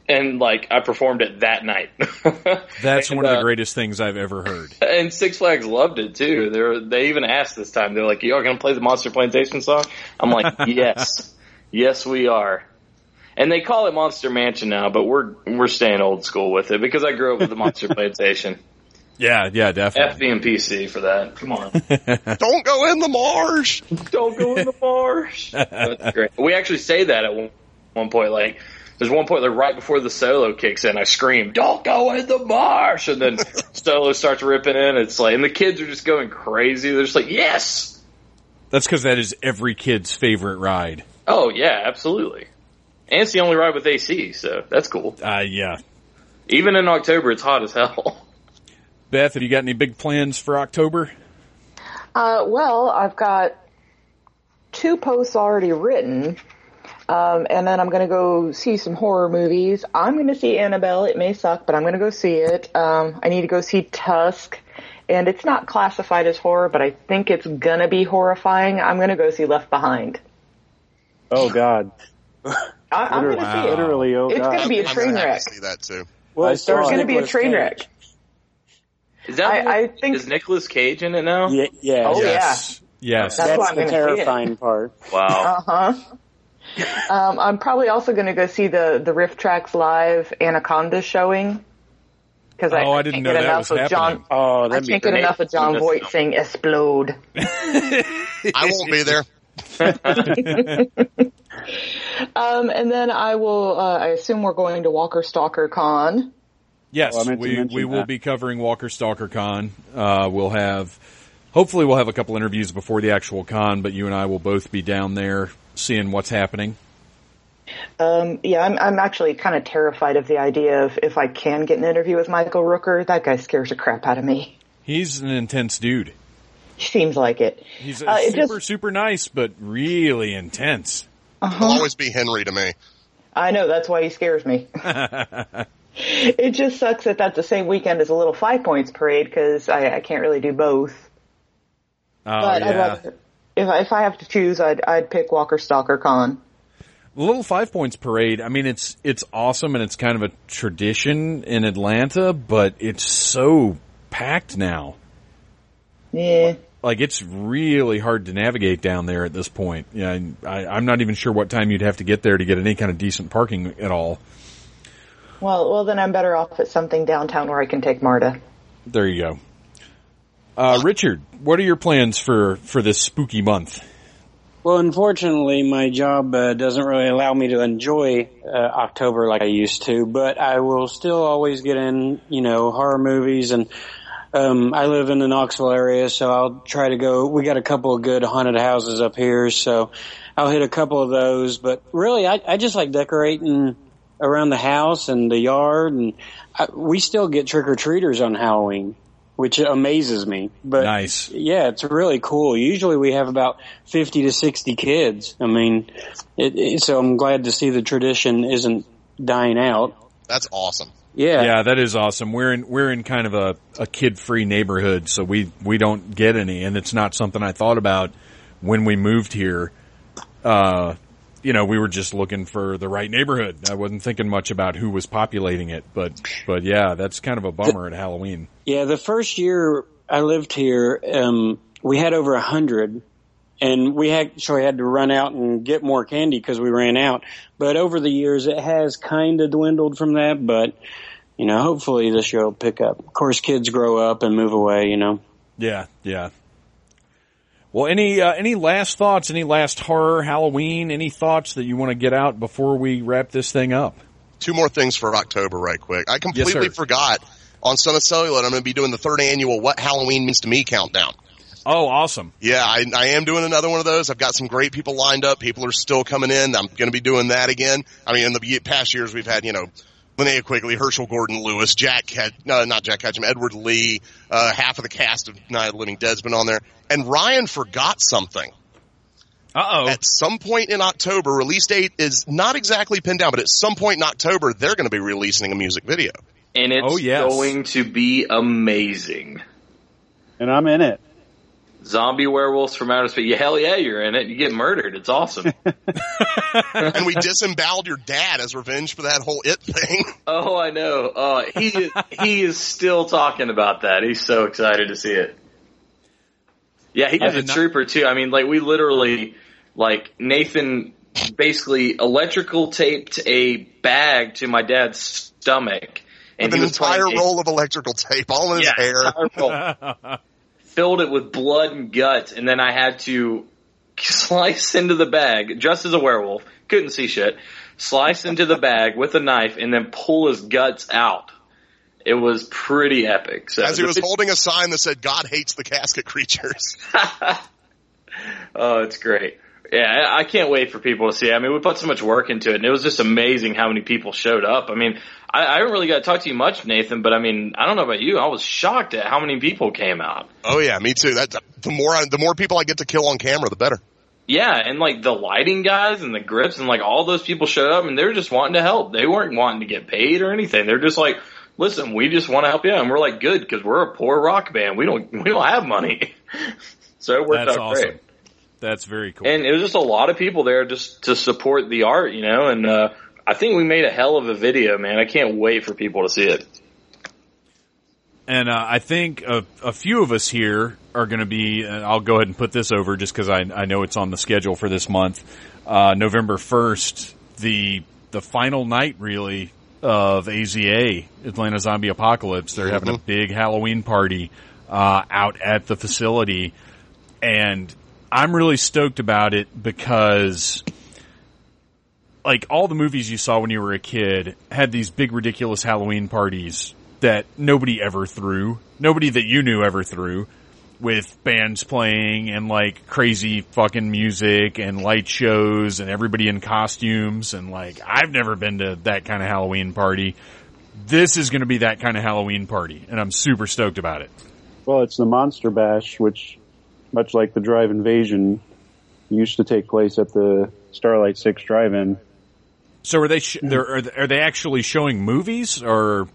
and like I performed it that night. (laughs) That's And, one of the uh, greatest things I've ever heard. And Six Flags loved it too. They they even asked this time. They're like, "You are going to play the Monster Plantation song?" I'm like, (laughs) "Yes, yes, we are." And they call it Monster Mansion now, but we're we're staying old school with it because I grew up with the Monster (laughs) Plantation. Yeah, yeah, definitely. FB and PC for that. Come on, (laughs) Don't go in the marsh. don't go in the marsh. (laughs) That's great. We actually say that at one, one point. Like, there's one point like right before the solo kicks in, I scream, "Don't go in the marsh!" And then solo starts ripping in. It's like, and the kids are just going crazy. They're just like, "Yes." That's because that is every kid's favorite ride. Oh yeah, absolutely. And it's the only ride with AC, so that's cool. Uh, yeah. Even in October, it's hot as hell. (laughs) Beth, have you got any big plans for October? Uh, well, I've got two posts already written, um, and then I'm going to go see some horror movies. I'm going to see Annabelle. It may suck, but I'm going to go see it. Um, I need to go see Tusk, and it's not classified as horror, but I think it's going to be horrifying. I'm going to go see Left Behind. Oh God, (laughs) I, I'm going to Wow. see it. literally, oh It's gonna be a I'm train gonna have wreck. to see that too. Well, I it stars saw It's going to be a train Cage. wreck. Is that I- I think- is Nicolas Cage in it now? Yeah, yeah. Oh, yes. Yes. That's That's the gonna see it. terrifying part. Wow. Uh huh. (laughs) Um, I'm probably also going to go see the the RiffTrax live Anaconda showing because Oh, I didn't know get that enough was of happening. John. Oh, I that'd can't get enough of Jon Voight saying "explode." (laughs) I won't be there. (laughs) Um, and then I will. Uh, I assume we're going to Walker Stalker Con. Yes, Oh, I meant to we mention we will be covering Walker Stalker Con. Uh, we'll have, hopefully, we'll have a couple interviews before the actual con. But you and I will both be down there seeing what's happening. Um, yeah, I'm, I'm actually kind of terrified of the idea of if I can get an interview with Michael Rooker. That guy scares the crap out of me. He's an intense dude. He seems like it. He's Uh, super just- super nice, but really intense. He'll always be Henry to me. I know that's why he scares me. (laughs) it just sucks that that's the same weekend as a little Five Points parade because I, I can't really do both. Oh But I'd yeah, rather, if I, if I have to choose, I'd I'd pick Walker Stalker Con. The Little Five Points Parade, I mean, it's, it's awesome and it's kind of a tradition in Atlanta, but it's so packed now. Yeah. Like it's really hard to navigate down there at this point. Yeah, I, I'm not even sure what time you'd have to get there to get any kind of decent parking at all. Well, well, then I'm better off at something downtown where I can take Marta. There you go. Uh, Richard, what are your plans for, for this spooky month? Well, unfortunately, my job uh, doesn't really allow me to enjoy uh, October like I used to, but I will still always get in, you know, horror movies and um, I live in the Knoxville area, so I'll try to go. We got a couple of good haunted houses up here, so I'll hit a couple of those. But really, I, I just like decorating around the house and the yard, and I, we still get trick or treaters on Halloween, which amazes me. But Nice. yeah, it's really cool. Usually we have about 50 to 60 kids. I mean, it, it, so I'm glad to see the tradition isn't dying out. That's awesome. Yeah. Yeah, that is awesome. We're in we're in kind of a, a kid free neighborhood, so we we don't get any, and it's not something I thought about when we moved here. Uh, you know, we were just looking for the right neighborhood. I wasn't thinking much about who was populating it, but but yeah, that's kind of a bummer at Halloween. Yeah, the first year I lived here, um, we had over a hundred, and we actually had to run out and get more candy because we ran out. But over the years, it has kind of dwindled from that. But you know, hopefully this year will pick up. Of course, kids grow up and move away. You know. Yeah, yeah. Well, any uh, any last thoughts? Any last horror Halloween? Any thoughts that you want to get out before we wrap this thing up? Two more things for October, right quick. I completely sir. forgot on Son of Celluloid. I'm going to be doing the third annual "What Halloween Means to Me" countdown. Oh, awesome! Yeah, I, I am doing another one of those. I've got some great people lined up. People are still coming in. I'm going to be doing that again. I mean, in the past years, we've had, you know, Linnea Quigley, Herschell Gordon Lewis, Jack Ket, no, not Jack Ketchum, Edward Lee, uh, half of the cast of Night of the Living Dead's been on there. And Ryan forgot something. Uh oh. At some point in October, release date is not exactly pinned down, but at some point in October, they're going to be releasing a music video. And it's Oh, yes. going to be amazing. and I'm in it. Zombie werewolves from outer space. Yeah, hell yeah, you're in it. You get murdered. It's awesome. (laughs) (laughs) and we disemboweled your dad as revenge for that whole it thing. (laughs) oh, I know. Uh, he he is still talking about that. He's so excited to see it. Yeah, he I was a not- trooper too. I mean, like we literally, like Nathan, basically electrical taped a bag to my dad's stomach, and With an entire playing a- roll of electrical tape all in his yeah, hair. Filled it with blood and guts, and then I had to (laughs) slice into the bag, just as a werewolf, couldn't see shit, slice into the bag with a knife, and then pull his guts out. It was pretty epic. So As he was holding a sign that said, God hates the casket creatures. (laughs) oh, it's great. Yeah, I I can't wait for people to see. it. I mean, we put so much work into it, and it was just amazing how many people showed up. I mean, I, I haven't really got to talk to you much, Nathan, but I mean, I don't know about you. I was shocked at how many people came out. Oh yeah, me too. That the more I, the more people I get to kill on camera, the better. Yeah, and like the lighting guys and the grips and like all those people showed up and they were just wanting to help. They weren't wanting to get paid or anything. They're just like, listen, we just want to help you. And we're like, good, because we're a poor rock band. We don't we don't have money. (laughs) so it worked That's out awesome. great. That's very cool. And it was just a lot of people there just to support the art, you know. And uh, I think we made a hell of a video, man. I can't wait for people to see it. And uh, I think a, a few of us here are going to be. And I'll go ahead and put this over just because I, I know it's on the schedule for this month. Uh, November first, the the final night really of AZA Atlanta Zombie Apocalypse. They're having a big Halloween party uh, out at the facility, and I'm really stoked about it because like all the movies you saw when you were a kid had these big ridiculous Halloween parties that nobody ever threw. Nobody that you knew ever threw with bands playing and like crazy fucking music and light shows and everybody in costumes and like I've never been to that kind of Halloween party. This is going to be that kind of Halloween party and I'm super stoked about it. Well, it's the Monster Bash, which, much like the Drive Invasion, used to take place at the Starlight Six Drive-In. So are they sh- they're, are they- are they actually showing movies or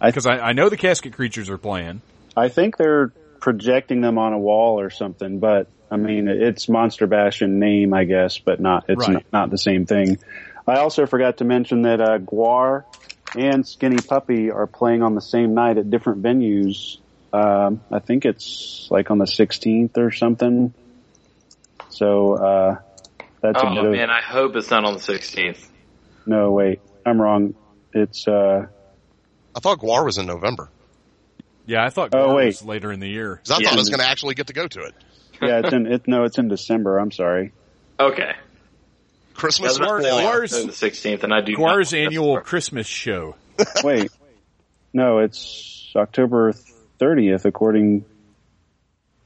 I- because I, I know the casket creatures are playing. I think they're projecting them on a wall or something, but I mean, it's Monster Bash in name, I guess, but not, it's Right. not, not the same thing. I also forgot to mention that uh, GWAR and Skinny Puppy are playing on the same night at different venues. Um, I think it's like on the 16th or something. So uh, that's a bit Oh of man, I hope it's not on the 16th. No. Wait, I'm wrong. It's uh, I thought GWAR was in November. Yeah, I thought Oh, GWAR wait. was later in the year. 'Cause I Yeah. thought I was going to actually get to go to it. (laughs) yeah, it's in it. No, it's in December. I'm sorry. Okay. Christmas That's GWAR- is full on. GWAR's- the 16th, and I do. not GWAR's annual this Christmas show. (laughs) Wait, no, it's October 30th according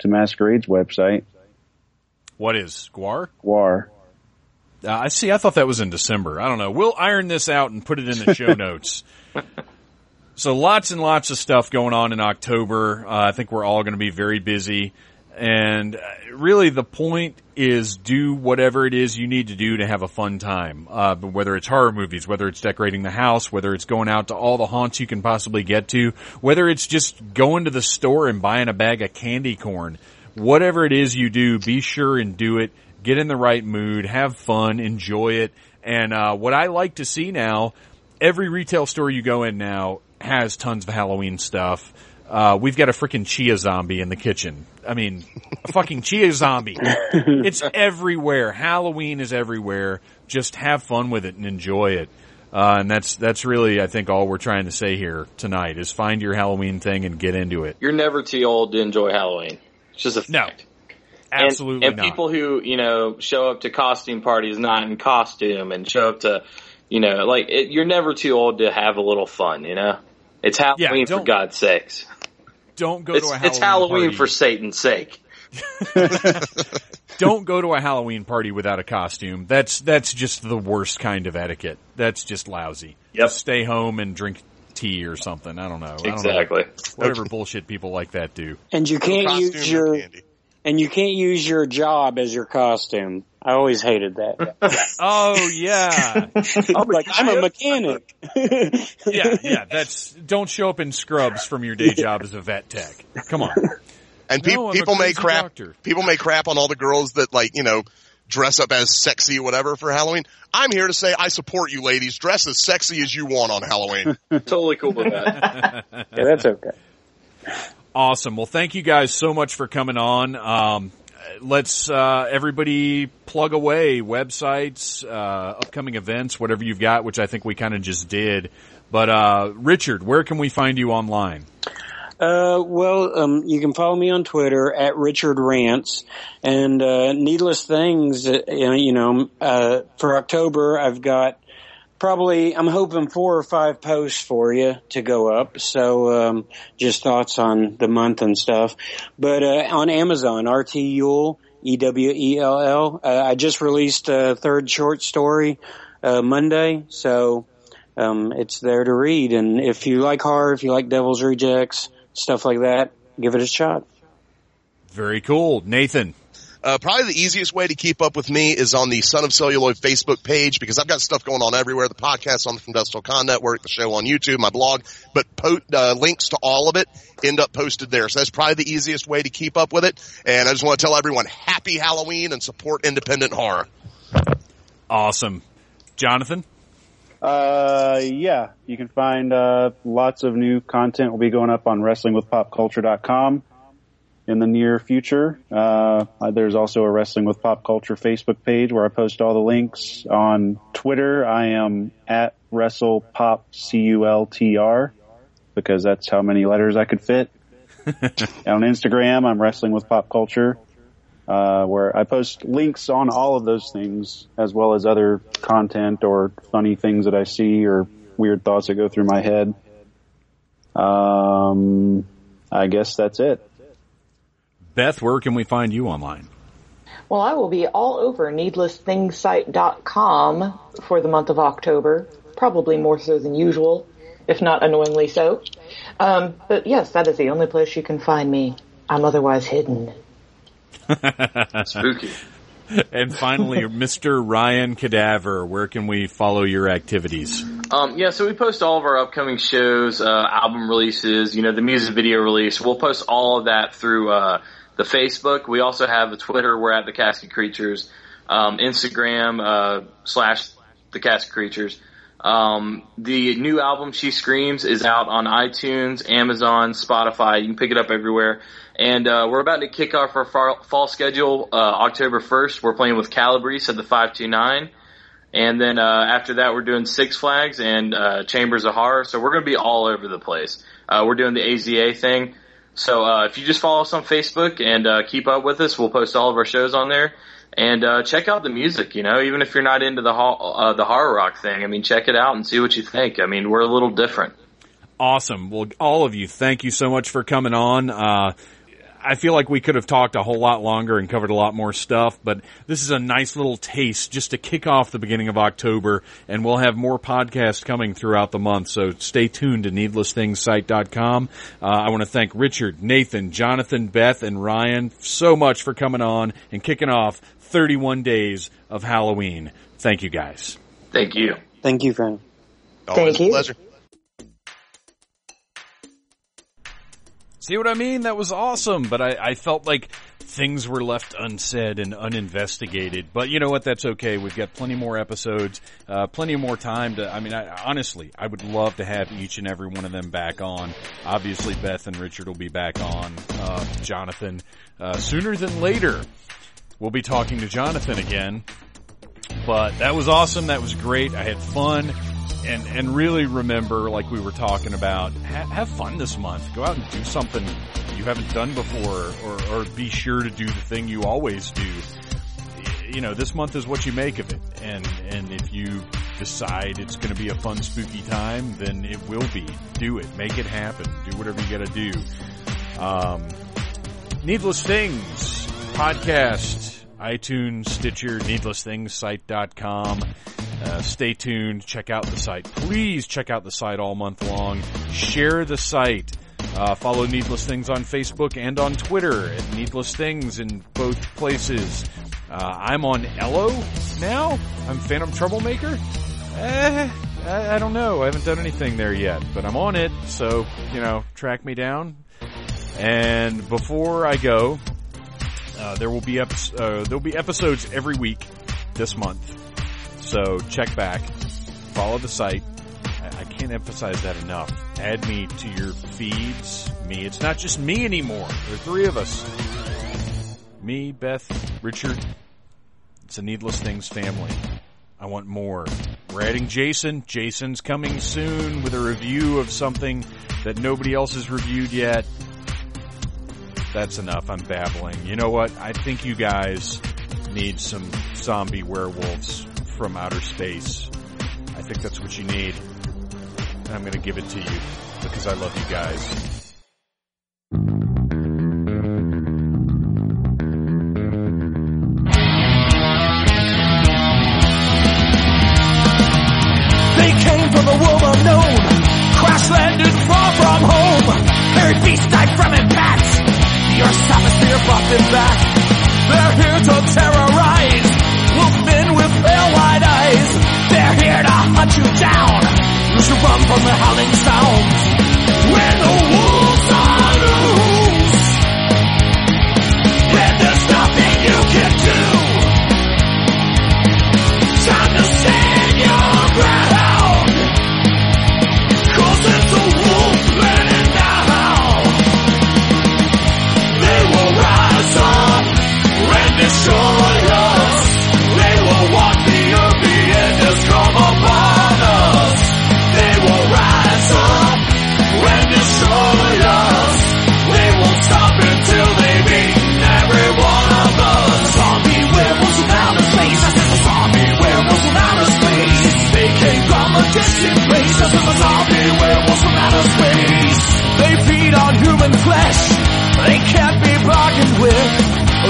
to Masquerade's website. What is GWAR? GWAR. Uh, I see. I thought that was in December. I don't know. We'll iron this out and put it in the show (laughs) notes. So lots and lots of stuff going on in October. Uh, I think we're all going to be very busy. And uh, really the point is do whatever it is you need to do to have a fun time. Uh, whether it's horror movies, whether it's decorating the house, whether it's going out to all the haunts you can possibly get to, whether it's just going to the store and buying a bag of candy corn, whatever it is you do, be sure and do it. Get in the right mood, have fun, enjoy it. And, uh, what I like to see now, every retail store you go in now has tons of Halloween stuff. Uh, we've got a freaking chia zombie in the kitchen. I mean, a fucking chia zombie. (laughs) it's everywhere. Halloween is everywhere. Just have fun with it and enjoy it. Uh, and that's, that's really, I think, all we're trying to say here tonight is find your Halloween thing and get into it. You're never too old to enjoy Halloween. It's just a No. Fact. Absolutely and, and not. people who you know show up to costume parties not in costume and show up to you know like it, you're never too old to have a little fun you know it's halloween for god's sakes don't go it's, to a Halloween party. it's halloween party. for satan's sake (laughs) don't go to a Halloween party without a costume. That's that's just the worst kind of etiquette. That's just lousy. Yep. Just stay home and drink tea or something. I don't know. I don't know. exactly Whatever bullshit people like that do. And you can't use your candy. And you can't use your job as your costume. I always hated that. (laughs) Oh yeah, (laughs) I'm like I'm a mechanic. (laughs) yeah, yeah. That's don't show up in scrubs from your day job as a vet tech. Come on. And pe- No, people may crap. doctor. People may crap on all the girls that like you know dress up as sexy whatever for Halloween. I'm here to say I support you, ladies. Dress as sexy as you want on Halloween. totally cool with that yeah, that's okay. Awesome. Well, thank you guys so much for coming on. Um, let's uh, everybody plug away websites, uh, upcoming events, whatever you've got, which I think we kind of just did. But uh, Richard, where can we find you online? Uh, well, um, you can follow me on Twitter at Richard Rants and, uh, needless things, uh, you know, uh, for October, I've got probably, I'm hoping four or five posts for you to go up. So, um, just thoughts on the month and stuff. But, uh, on Amazon, RT Ewell, E-W-E-L-L, uh, I just released a third short story, uh, Monday. So, um, it's there to read. And if you like horror, if you like Devil's Rejects, stuff like that, give it a shot. Very cool, Nathan. Uh, probably the easiest way to keep up with me is on the Son of Celluloid Facebook page because I've got stuff going on everywhere. The podcast on the From Dust Con Network, the show on YouTube, my blog, but po- uh, links to all of it end up posted there. So that's probably the easiest way to keep up with it. And I just want to tell everyone happy Halloween and support independent horror. Awesome, Jonathan. Uh, yeah, you can find uh, lots of new content will be going up on WrestlingWithPopCulture.com in the near future. Uh, there's also a Wrestling with Pop Culture Facebook page where I post all the links. On Twitter, I am at WrestlePopCultr because that's how many letters I could fit. (laughs) on Instagram, I'm Wrestling with Pop Culture. Uh, where I post links on all of those things as well as other content or funny things that I see or weird thoughts that go through my head. Um, I guess that's it. Beth, where can we find you online? Well, I will be all over needlessthingssite.com for the month of October, probably more so than usual, if not annoyingly so. Um, but yes, that is the only place you can find me. I'm otherwise hidden. (laughs) spooky And finally, (laughs) Mr. Ryan Cadaver, where can we follow your activities? Um, yeah, so we post all of our upcoming shows, uh, album releases, you know, the music video release. We'll post all of that through uh, the Facebook. We also have the Twitter. We're at the Casket Creatures. Um, Instagram uh, slash the casket creatures. Um, the new album, She Screams, is out on iTunes, Amazon, Spotify. You can pick it up everywhere. And uh, we're about to kick off our fall, fall schedule uh, October 1st. We're playing with Calabrese at the 529. And then uh, after that, we're doing Six Flags and uh, Chambers of Horror. So we're going to be all over the place. Uh, we're doing the AZA thing. So uh, if you just follow us on Facebook and uh, keep up with us, we'll post all of our shows on there. And uh, check out the music. You know, even if you're not into the ho- uh, the horror rock thing, I mean, check it out and see what you think. I mean, we're a little different. Awesome. Well, all of you, thank you so much for coming on. I feel like we could have talked a whole lot longer and covered a lot more stuff, but this is a nice little taste just to kick off the beginning of October, and we'll have more podcasts coming throughout the month, so stay tuned to needlessthingssite.com. Uh, I want to thank Richard, Nathan, Jonathan, Beth, and Ryan so much for coming on and kicking off 31 days of Halloween. Thank you guys. Thank you. Thank you, friend. Always Thank a you. pleasure. See what I mean? That was awesome, but I, I felt like things were left unsaid and uninvestigated. But you know what? That's okay. We've got plenty more episodes, uh, plenty more time to. I mean, I, honestly, I would love to have each and every one of them back on. Obviously, Beth and Richard will be back on. Uh, Jonathan, uh, sooner than later, we'll be talking to Jonathan again. But that was awesome. That was great. I had fun. And, and really remember, like we were talking about, ha- have fun this month. Go out and do something you haven't done before, or, or be sure to do the thing you always do. You know, this month is what you make of it. And, and if you decide it's going to be a fun, spooky time, then it will be. Do it. Make it happen. Do whatever you got to do. Um, Needless Things podcast, iTunes, Stitcher, needlessthingssite.com. Uh, stay tuned. Check out the site. Please check out the site all month long. Share the site. Uh, follow Needless Things on Facebook and on Twitter at Needless Things in both places. Uh, I'm on Ello now. I'm Phantom Troublemaker. Eh, I, I don't know. I haven't done anything there yet, but I'm on it. So you know, track me down. And before I go, uh, there will be epi- uh, there will be episodes every week this month. So check back, follow the site. I, can't emphasize that enough. Add me to your feeds. Me, it's not just me anymore. There are three of us. Me, Beth, Richard. It's a Needless Things family. I want more. We're adding Jason. Jason's coming soon with a review of something that nobody else has reviewed yet. That's enough. I'm babbling. You know what? I think you guys need some zombie werewolves from outer space. I think that's what you need. And I'm gonna give it to you because I love you guys. They came from the world unknown, Should run from the howling sounds. When from a distant place. I said the zombie werewolves from outer space. They feed on human flesh. They can't be bargained with.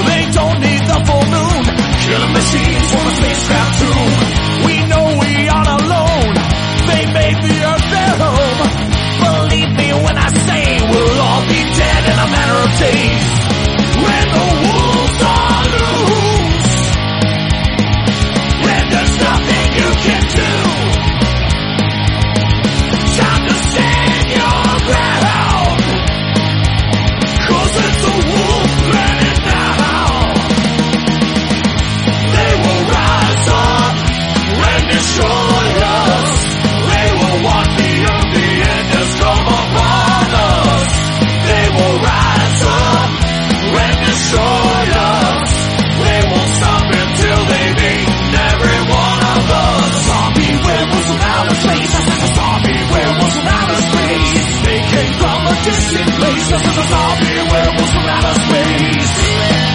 They don't need the full moon. Killing machines from a spacecraft tomb. We know we aren't alone. They made the earth their home. Believe me when I say we'll all be dead in a matter of days. distant place. This is a zombie werewolf from outer space.